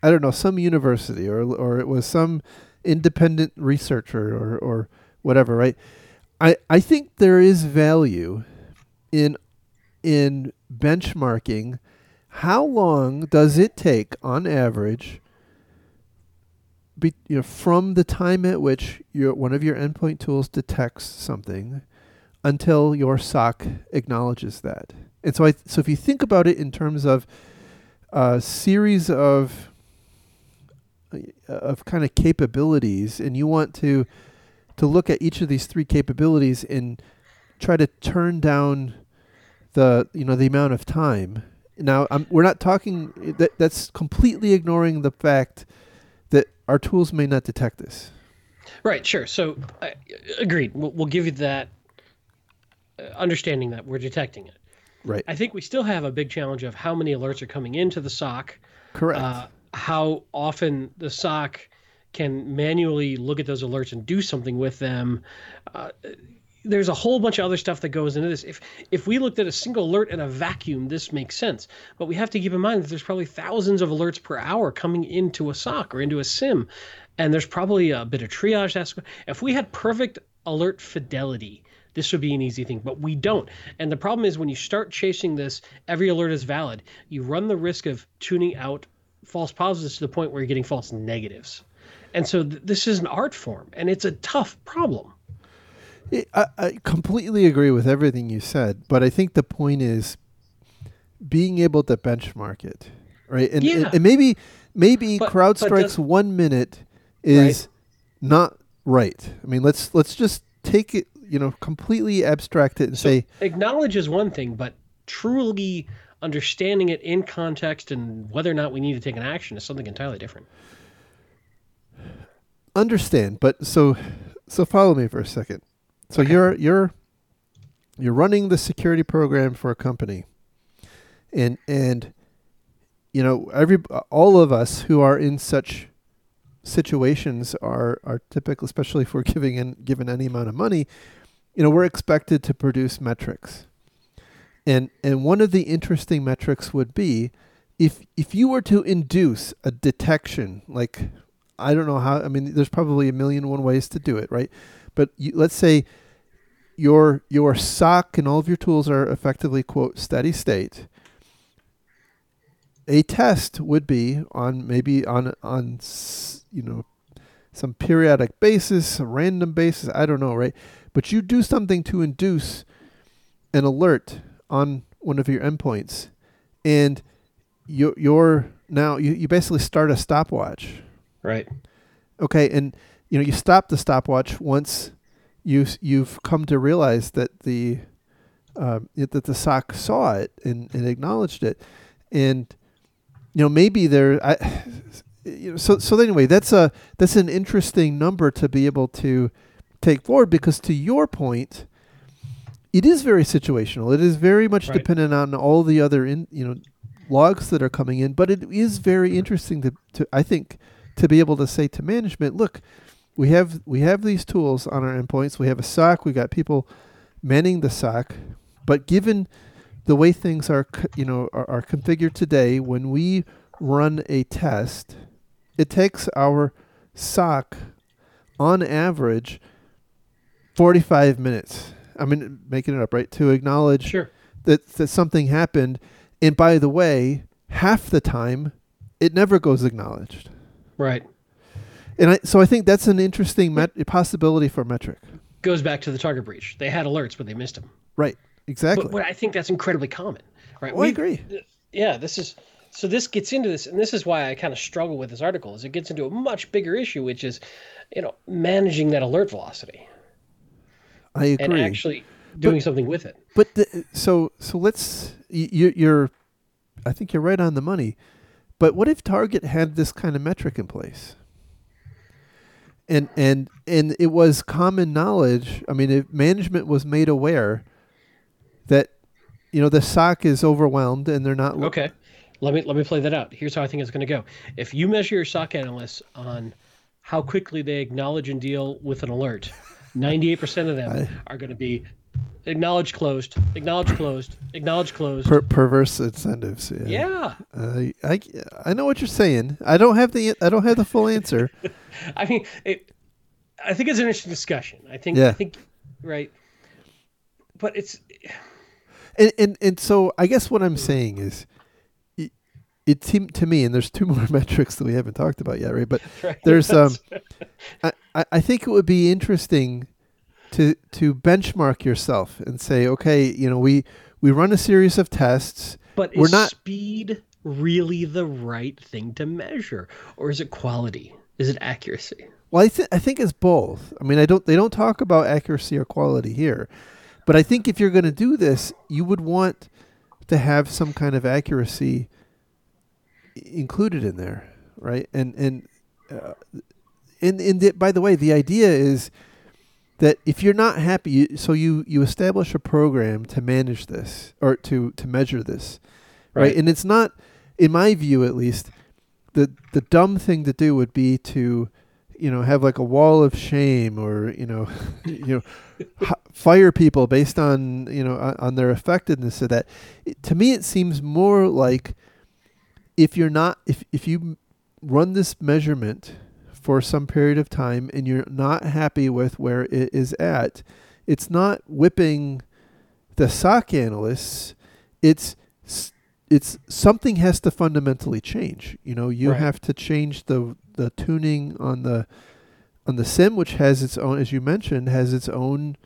I don't know, some university or or it was some independent researcher or or whatever, right? I I think there is value in in benchmarking how long does it take on average be, you know, from the time at which your one of your endpoint tools detects something until your SOC acknowledges that. And so I so if you think about it in terms of a series of of kind of capabilities and you want to to look at each of these three capabilities and try to turn down the you know the amount of time now I'm, we're not talking that that's completely ignoring the fact that our tools may not detect this
Right. Sure. So, I agreed. We'll, we'll give you that uh, understanding that we're detecting it.
right
I think we still have a big challenge of how many alerts are coming into the SOC,
correct
uh, how often the SOC can manually look at those alerts and do something with them. Uh, there's a whole bunch of other stuff that goes into this. If if we looked at a single alert in a vacuum, this makes sense. But we have to keep in mind that there's probably thousands of alerts per hour coming into a SOC or into a SIEM, and there's probably a bit of triage. That's if we had perfect alert fidelity. This would be an easy thing, but we don't. And the problem is when you start chasing this, every alert is valid. You run the risk of tuning out false positives to the point where you're getting false negatives. And so th- this is an art form, and it's a tough problem.
I, I I completely agree with everything you said but i think the point is being able to benchmark it right and, and,
Yeah.
and maybe maybe
But- but
CrowdStrike's
does-
one minute is not right i mean let's let's just take it you know completely abstract it and
So
say
acknowledge is one thing, but truly understanding it in context and whether or not we need to take an action is something entirely different.
understand but so so follow me for a second so
Okay.
you're you're you're running the security program for a company and and you know every all of us who are in such situations are are typical especially if we're giving in given any amount of money you know we're expected to produce metrics and and one of the interesting metrics would be if if you were to induce a detection like I don't know how I mean there's probably a million one ways to do it right? But you, let's say your your SOC and all of your tools are effectively quote steady state. A test would be on maybe on on you know some periodic basis a random basis I don't know right? But you do something to induce an alert on one of your endpoints. And you you're now you, you basically start a stopwatch.
Right.
Okay, and you know you stop the stopwatch once you you've come to realize that the um, it- that the SOC saw it and, and acknowledged it, and you know maybe there I (sighs) you know so so anyway that's a that's an interesting number to be able to take forward because to your point it is very situational it is very much
Right.
dependent on all the other in you know logs that are coming in but it is very mm-hmm. interesting to, to I think to be able to say to management, look, we have we have these tools on our endpoints. We have a SOC. We got people manning the SOC, but given the way things are, you know, are, are configured today, when we run a test, it takes our SOC on average 45 minutes. I mean, making it up, right? To acknowledge
Sure.
that, that something happened. And by the way, half the time, it never goes acknowledged.
Right.
And I, so I think that's an interesting met- possibility for metric.
Goes back to the Target breach. They had alerts, but they missed them.
Right. Exactly.
But, but I think that's incredibly common. Right.
Oh, we I agree.
Yeah. This is so. This gets into this, and this is why I kind of struggle with this article. Is it gets into a much bigger issue, which is, you know, managing that alert velocity
I agree.
and actually doing something with it.
But the, so so let's you, you're, I think you're right on the money. But what if Target had this kind of metric in place? And and and it was common knowledge. I mean, if management was made aware that you know the SOC is overwhelmed and they're not.
Okay, let me let me play that out. Here's how I think it's going to go. If you measure your SOC analysts on how quickly they acknowledge and deal with an alert, 98% of them
I-
are going to be acknowledge closed, acknowledge closed, acknowledge closed.
Per- perverse incentives. Yeah.
yeah,
Uh, I I know what you're saying. I don't have the I don't have the full answer. (laughs)
I mean, it, I think it's an interesting discussion. I think,
Yeah.
I think, right. But it's
and, and and so I guess what I'm saying is, it seemed to me, and there's two (laughs) more metrics that we haven't talked about yet, right? But
right.
there's (laughs) um, I, I think it would be interesting to to benchmark yourself and say, okay, you know, we we run a series of tests.
But
We're
is
not-
speed really the right thing to measure, or is it quality? Is it accuracy?
Well, I think I think it's both. I mean, I don't they don't talk about accuracy or quality here, but I think if you're going to do this, you would want to have some kind of accuracy included in there, right? And and uh, and and the, by the way, the idea is that if you're not happy, you, so you you establish a program to manage this or to to measure this, right?
Right.
And it's not, in my view at least, the the dumb thing to do would be to you know have like a wall of shame or you know (laughs) you know fire people based on you know on, on their effectiveness of that it, to me it seems more like if you're not if if you run this measurement for some period of time and you're not happy with where it is at it's not whipping the SOC analysts it's it's something has to fundamentally change you know you
Right.
have to change the the tuning on the on the SIEM which has its own as you mentioned has its own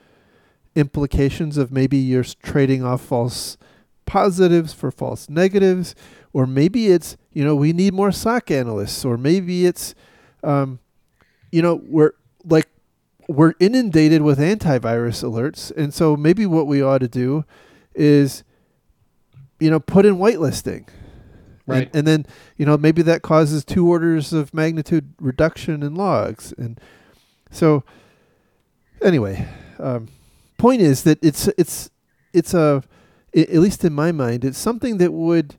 implications of maybe you're trading off false positives for false negatives or maybe it's you know we need more SOC analysts or maybe it's um, you know we're like we're inundated with antivirus alerts. And so maybe what we ought to do is you know put in whitelisting.
Right.
and, and then you know maybe that causes two orders of magnitude reduction in logs. And so anyway um, point is that it's it's it's a at least in my mind it's something that would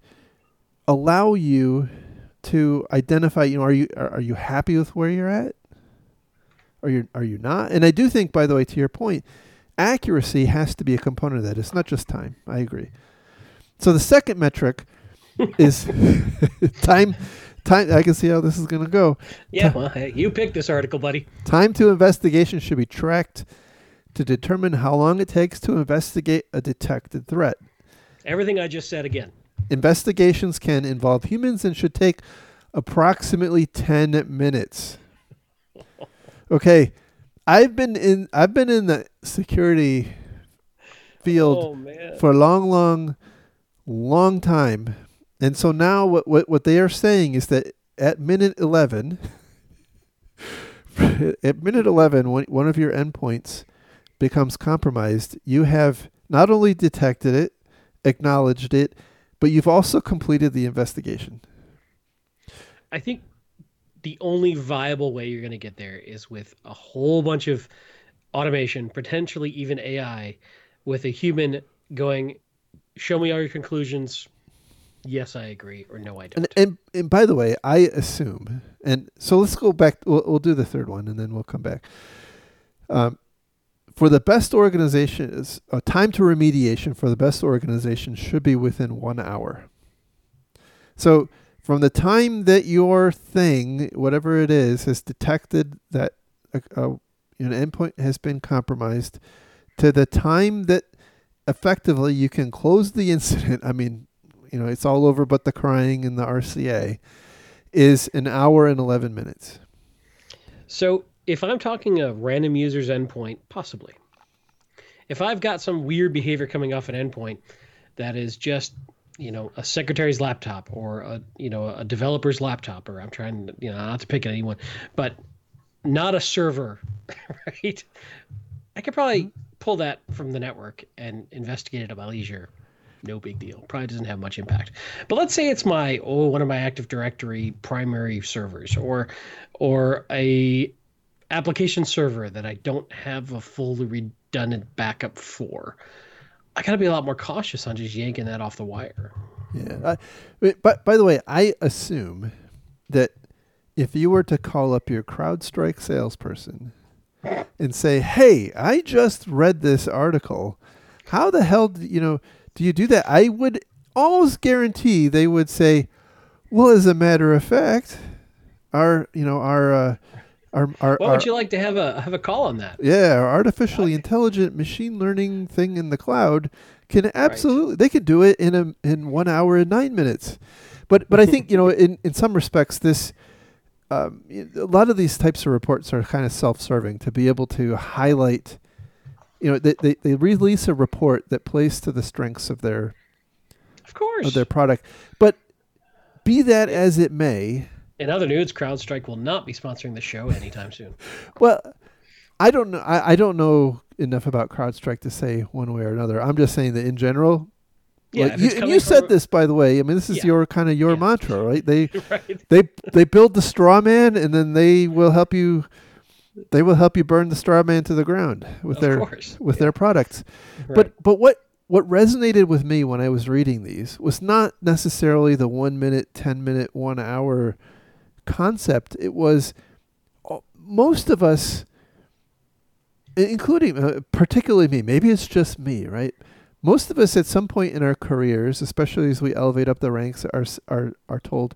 allow you to identify you know are you are, you happy with where you're at are you are you not and i do think by the way to your point accuracy has to be a component of that it's not just time i agree so the second metric (laughs) is (laughs) time time i can see how this is going to go
Yeah, well, hey, you picked this article, buddy.
Time to investigation should be tracked to determine how long it takes to investigate a detected threat.
Everything I just said again.
Investigations can involve humans and should take approximately 10 minutes. Okay, I've been in I've been in the security field
Oh
for a long long long time. And so now what what, what they are saying is that at minute 11 (laughs) at minute 11 when one of your endpoints becomes compromised, you have not only detected it, acknowledged it, but you've also completed the investigation.
I think the only viable way you're going to get there is with a whole bunch of automation, potentially even AI, with a human going, "Show me all your conclusions." Yes, I agree, or no, I don't.
And, and and by the way, I assume, and so let's go back. We'll, we'll do the third one, and then we'll come back. Um, for the best organizations, uh, time to remediation for the best organization should be within one hour. So from the time that your thing, whatever it is, has detected that a, a, an endpoint has been compromised, to the time that effectively you can close the (laughs) incident. I mean, you know, it's all over but the crying and the RCA. is an hour and 11 minutes.
So if I'm talking a random user's endpoint, possibly. If I've got some weird behavior coming off an endpoint that is just, you know, a secretary's laptop or a, you know, a developer's laptop, or I'm trying, you know, not to pick anyone, but not a server, (laughs) right? I could probably mm-hmm. pull that from the network and investigate it at my leisure. No big deal. Probably doesn't have much impact. But let's say it's my oh one of my Active Directory primary servers or or a application server that I don't have a fully redundant backup for. I got to be a lot more cautious on just yanking that off the wire.
Yeah. I, but by the way, I assume that if you were to call up your CrowdStrike salesperson and say, "Hey, I just read this article. How the hell, do, you know, do you do that?" I would almost guarantee they would say, "Well, as a matter of fact, our, you know, our uh, our, our,
what
our,
would you like to have a have a call on that?
Yeah, our artificially okay. intelligent machine learning thing in the cloud can absolutely right. they could do it in a in one hour and nine minutes. But but I think you know in in some respects this. Um, a lot of these types of reports are kind of self-serving to be able to highlight you know they, they, they release a report that plays to the strengths of their
of course
of their product but be that as it may
in other news, CrowdStrike will not be sponsoring the show anytime soon. (laughs)
well, I don't know. I, I don't know enough about CrowdStrike to say one way or another. I'm just saying that in general. Yeah, like you, and you said this by the way. I mean, this is yeah. your kind of your yeah. mantra, right? (laughs) They right. they they build the straw man, and then they will help you. They will help you burn the straw man to the ground with
of
their
course.
with yeah. their products. Right. But but what what resonated with me when I was reading these was not necessarily the one minute, ten minute, one hour concept. It was uh, most of us, including uh, particularly me, maybe it's just me, right? Most of us at some point in our careers, especially as we elevate up the ranks, are are are told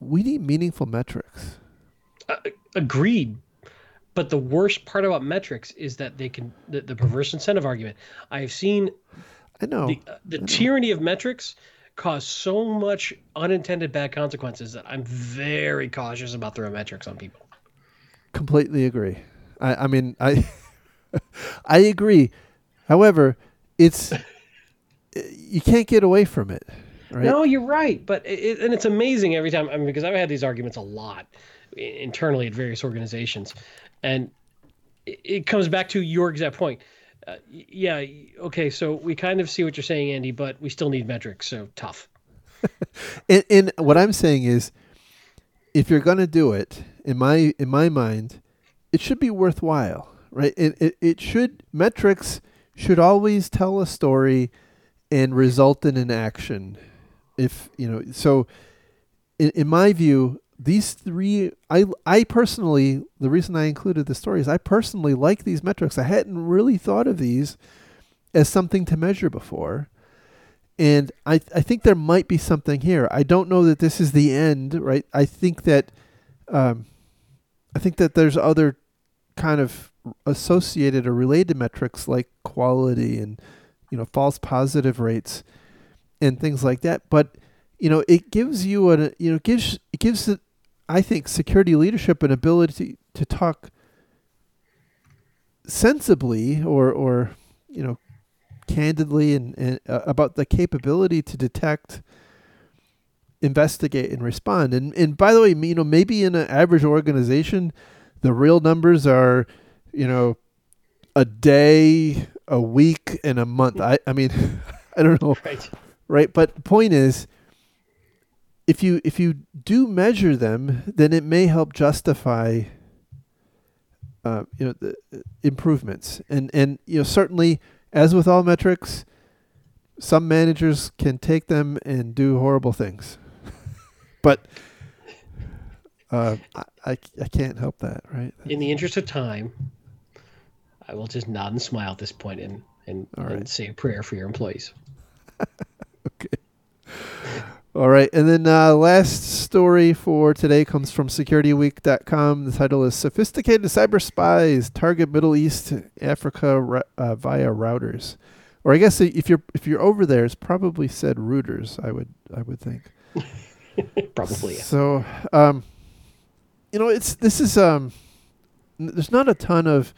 we need meaningful metrics.
Uh, agreed. But the worst part about metrics is that they can the, the perverse incentive argument. I've seen
I know
the, uh, the I know. tyranny of metrics cause so much unintended bad consequences that I'm very cautious about throwing metrics on people.
Completely agree. I, I mean, I (laughs) I agree. However, it's (laughs) you can't get away from it. Right?
No, you're right. But it, and it's amazing every time. I mean, because I've had these arguments a lot internally at various organizations, and it, it comes back to your exact point uh, yeah, okay. So we kind of see what you're saying, Andy, but we still need metrics. So tough. (laughs)
and, and what I'm saying is, if you're going to do it, in my in my mind, it should be worthwhile, right? It, it it should metrics should always tell a story and result in an action. If you know, so in, in my view, these three I I personally the reason I included the story is I personally like these metrics. I hadn't really thought of these as something to measure before. And I I think there might be something here. I don't know that this is the end, right? I think that um, I think that there's other kind of associated or related metrics like quality and you know false positive rates and things like that. But you know, it gives you a you know gives it gives it I think security leadership and ability to talk sensibly or or you know candidly and, and uh, about the capability to detect investigate and respond. And and by the way you know maybe in an average organization the real numbers are you know a day a week and a month. I i mean (laughs) i don't know. Right, right? but the point is if you if you do measure them, then it may help justify uh, you know the uh, improvements. And and you know certainly as with all metrics, some managers can take them and do horrible things. (laughs) but uh, I, I I can't help that, right?
In the interest of time, I will just nod and smile at this point and and, and say a prayer for your employees. (laughs)
okay. All right. And then uh, last story for today comes from securityweek.com. The title is Sophisticated Cyber Spies Target Middle East, Africa uh, via routers. Or I guess if you're if you're over there, it's probably said routers. I would I would think. (laughs)
Probably.
So, um, you know, it's this is um, n- there's not a ton of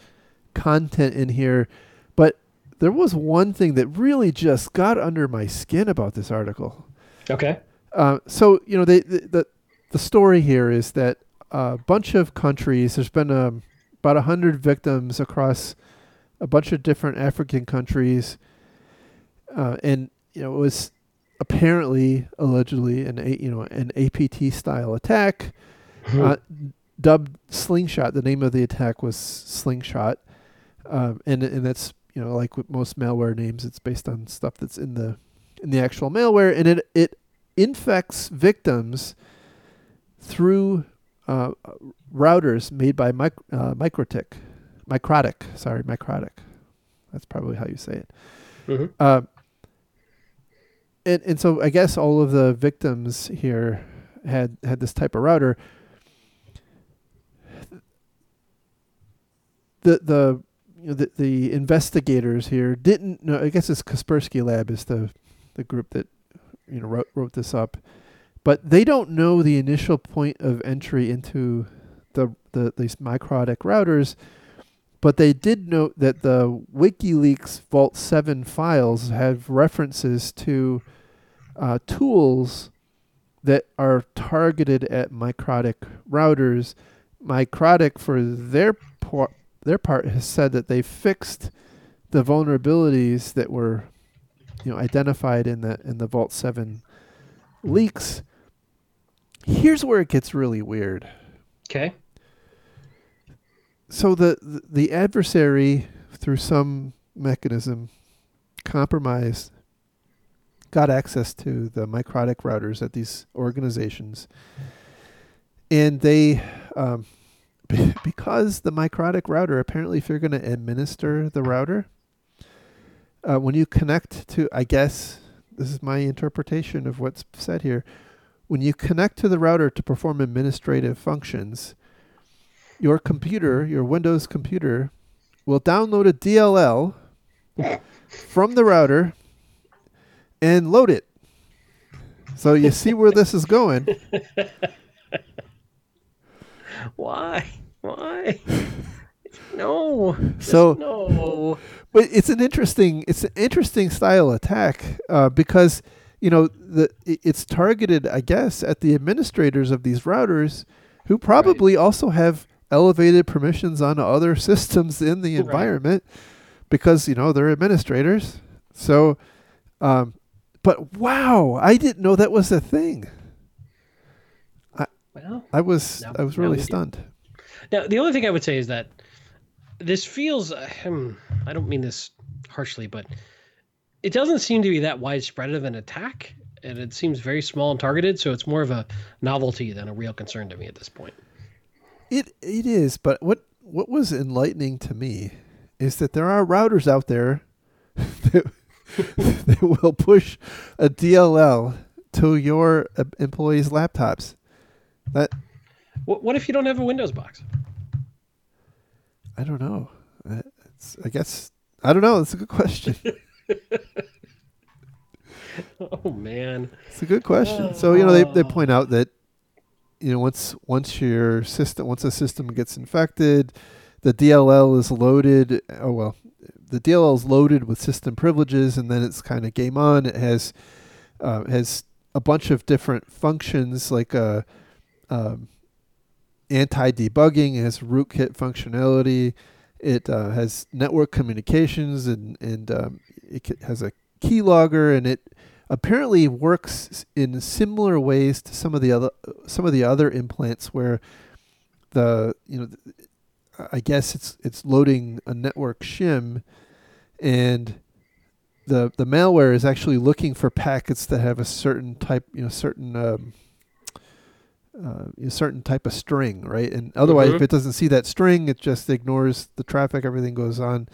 content in here, but there was one thing that really just got under my skin about this article.
Okay.
Uh, so you know, they, the, the the story here is that a bunch of countries. There's been um, about a hundred victims across a bunch of different African countries, uh, and you know, it was apparently, allegedly, an a, you know an APT style attack, (laughs) uh, dubbed Slingshot. The name of the attack was Slingshot, um, and and that's you know like with most malware names, it's based on stuff that's in the in the actual malware, and it it infects victims through uh, routers made by mic- uh, MikroTik, MikroTik. Sorry, MikroTik. That's probably how you say it.
Mhm.
Uh, and and so I guess all of the victims here had had this type of router. The the you know, the, the investigators here didn't know. I guess it's Kaspersky Lab is the the group that you know wrote wrote this up, but they don't know the initial point of entry into the the these MikroTik routers. But they did note that the WikiLeaks Vault 7 files have references to uh, tools that are targeted at MikroTik routers. MikroTik, for their por- their part, has said that they fixed the vulnerabilities that were, you know, identified in the in the Vault 7 leaks. Here's where it gets really weird
Okay.
so the, the the adversary through some mechanism compromised got access to the MikroTik routers at these organizations and they um, (laughs) because the MikroTik router apparently if you're going to administer the router uh, when you connect to i guess this is my interpretation of what's said here when you connect to the router to perform administrative functions your computer, your Windows computer, will download a DLL from the router and load it. So you see where this is going. (laughs)
Why? Why? (laughs) no.
So-
no.
But it's an interesting it's an interesting style attack uh, because you know the it's targeted I guess at the administrators of these routers who probably also have elevated permissions on other (laughs) systems in the
Right.
environment because you know they're administrators. So um but wow, I didn't know that was a thing.
Well,
I was
Now-
I was really stunned.
Now, the only thing I would say is that this feels, uh, hmm, I don't mean this harshly, but it doesn't seem to be that widespread of an attack. And it seems very small and targeted. So it's more of a novelty than a real concern to me at this point.
It it is, but what what was enlightening to me is that there are routers out there that, (laughs) that will push a DLL to your uh, employees' laptops. That
What, what if you don't have a Windows box?
I don't know. Uh, It's, I guess I don't know. That's a good question. (laughs)
Oh, man.
It's a good question. So you know they they point out that you know once once your system once a system gets infected, the DLL is loaded. Oh well, the DLL is loaded with system privileges, and then it's kind of game on. It has uh, has a bunch of different functions like uh, um, anti debugging. It has rootkit functionality. It uh, has network communications and and um, it has a keylogger and it apparently works in similar ways to some of the other some of the other implants where the you know I guess it's it's loading a network shim and the the malware is actually looking for packets that have a certain type you know certain um, uh, a certain type of string right? And otherwise if
Mhm.
it doesn't see that string it just ignores the traffic everything goes on.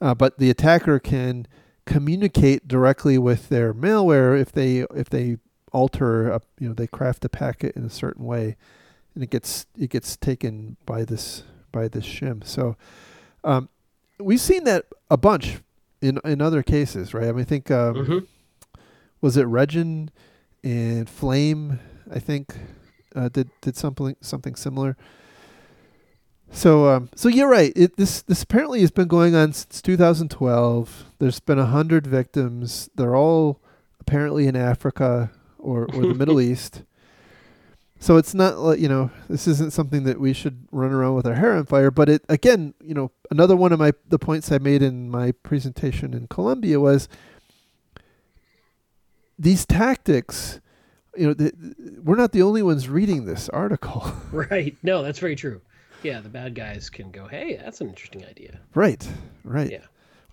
Uh, but the attacker can communicate directly with their malware if they if they alter a, you know they craft a packet in a certain way and it gets it gets taken by this by this shim. So um, we've seen that a bunch in in other cases right? I mean i think um,
Mhm.
was it Regin and Flame I think, uh, did did something something similar. So um, so you're right. It, this this apparently has been going on since 2012. There's been a hundred victims. They're all apparently in Africa or or the Middle (laughs) East. So it's not like you know this isn't something that we should run around with our hair on fire. But it again, you know, another one of my the points I made in my presentation in Colombia was these tactics. You know, the, we're not the only ones reading this article. (laughs)
Right. No, that's very true. Yeah, the bad guys can go, "Hey, that's an interesting idea."
right. Right.
Yeah.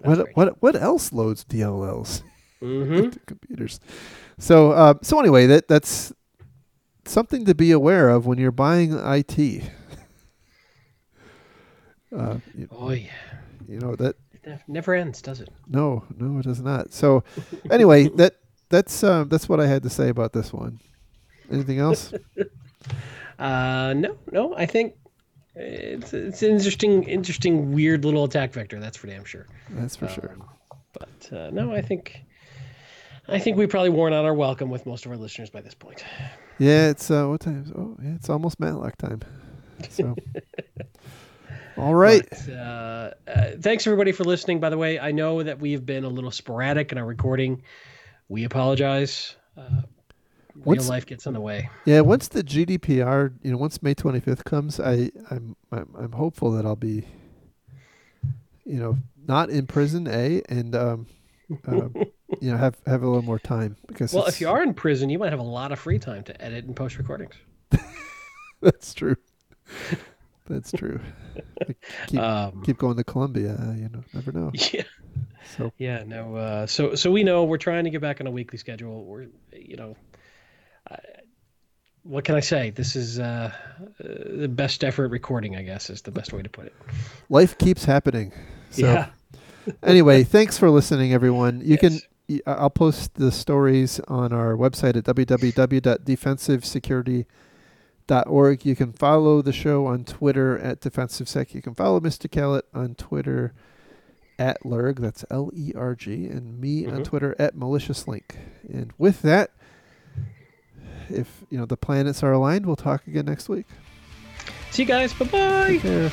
what what what else loads DLLs (laughs)
Mm-hmm.
into computers? So uh, so anyway, that that's something to be aware of when you're buying IT. (laughs) Uh, you,
Oh yeah.
you know that
It never ends, does it?
no no it does not. So anyway, that that's uh, that's what I had to say about this one. Anything else? (laughs)
Uh, no, no. I think it's it's an interesting, interesting, weird little attack vector. That's for damn sure.
That's for sure.
Um, But uh, no, I think I think we probably worn out our welcome with most of our listeners by this point.
Yeah, it's uh, what time? is- Oh, yeah, it's almost Matlock time. So, (laughs) all right.
But, uh, uh, thanks everybody for listening. By the way, I know that we've been a little sporadic in our recording. We apologize. Uh, real life gets in the way.
Yeah, once the GDPR, you know, once May 25th comes, I I'm I'm, I'm hopeful that I'll be you know, not in prison, A, and um uh, (laughs) you know, have have a little more time because
Well, if you are in prison, you might have a lot of free time to edit and post recordings. (laughs)
that's true. That's true. (laughs) Keep-
Um,
Keep going to Colombia, uh, you know, never know. (laughs)
yeah.
So
Yeah, no. Uh, so so we know we're trying to get back on a weekly schedule. We're you know, uh, what can I say? This is uh, uh, the best effort recording. I guess is the best way to put it.
life keeps happening. So
yeah. (laughs)
anyway, thanks for listening, everyone. You
Yes.
can. y- I'll post the stories on our website at www.defensivesecurity.org. You can follow the show on Twitter at DefensiveSec. You can follow Mr. Kalat on Twitter at Lerg, that's L E R G, and me on
Mhm.
Twitter at MaliciousLink. And with that, if you know the planets are aligned, we'll talk again next week.
See you guys. Bye bye.
Take care.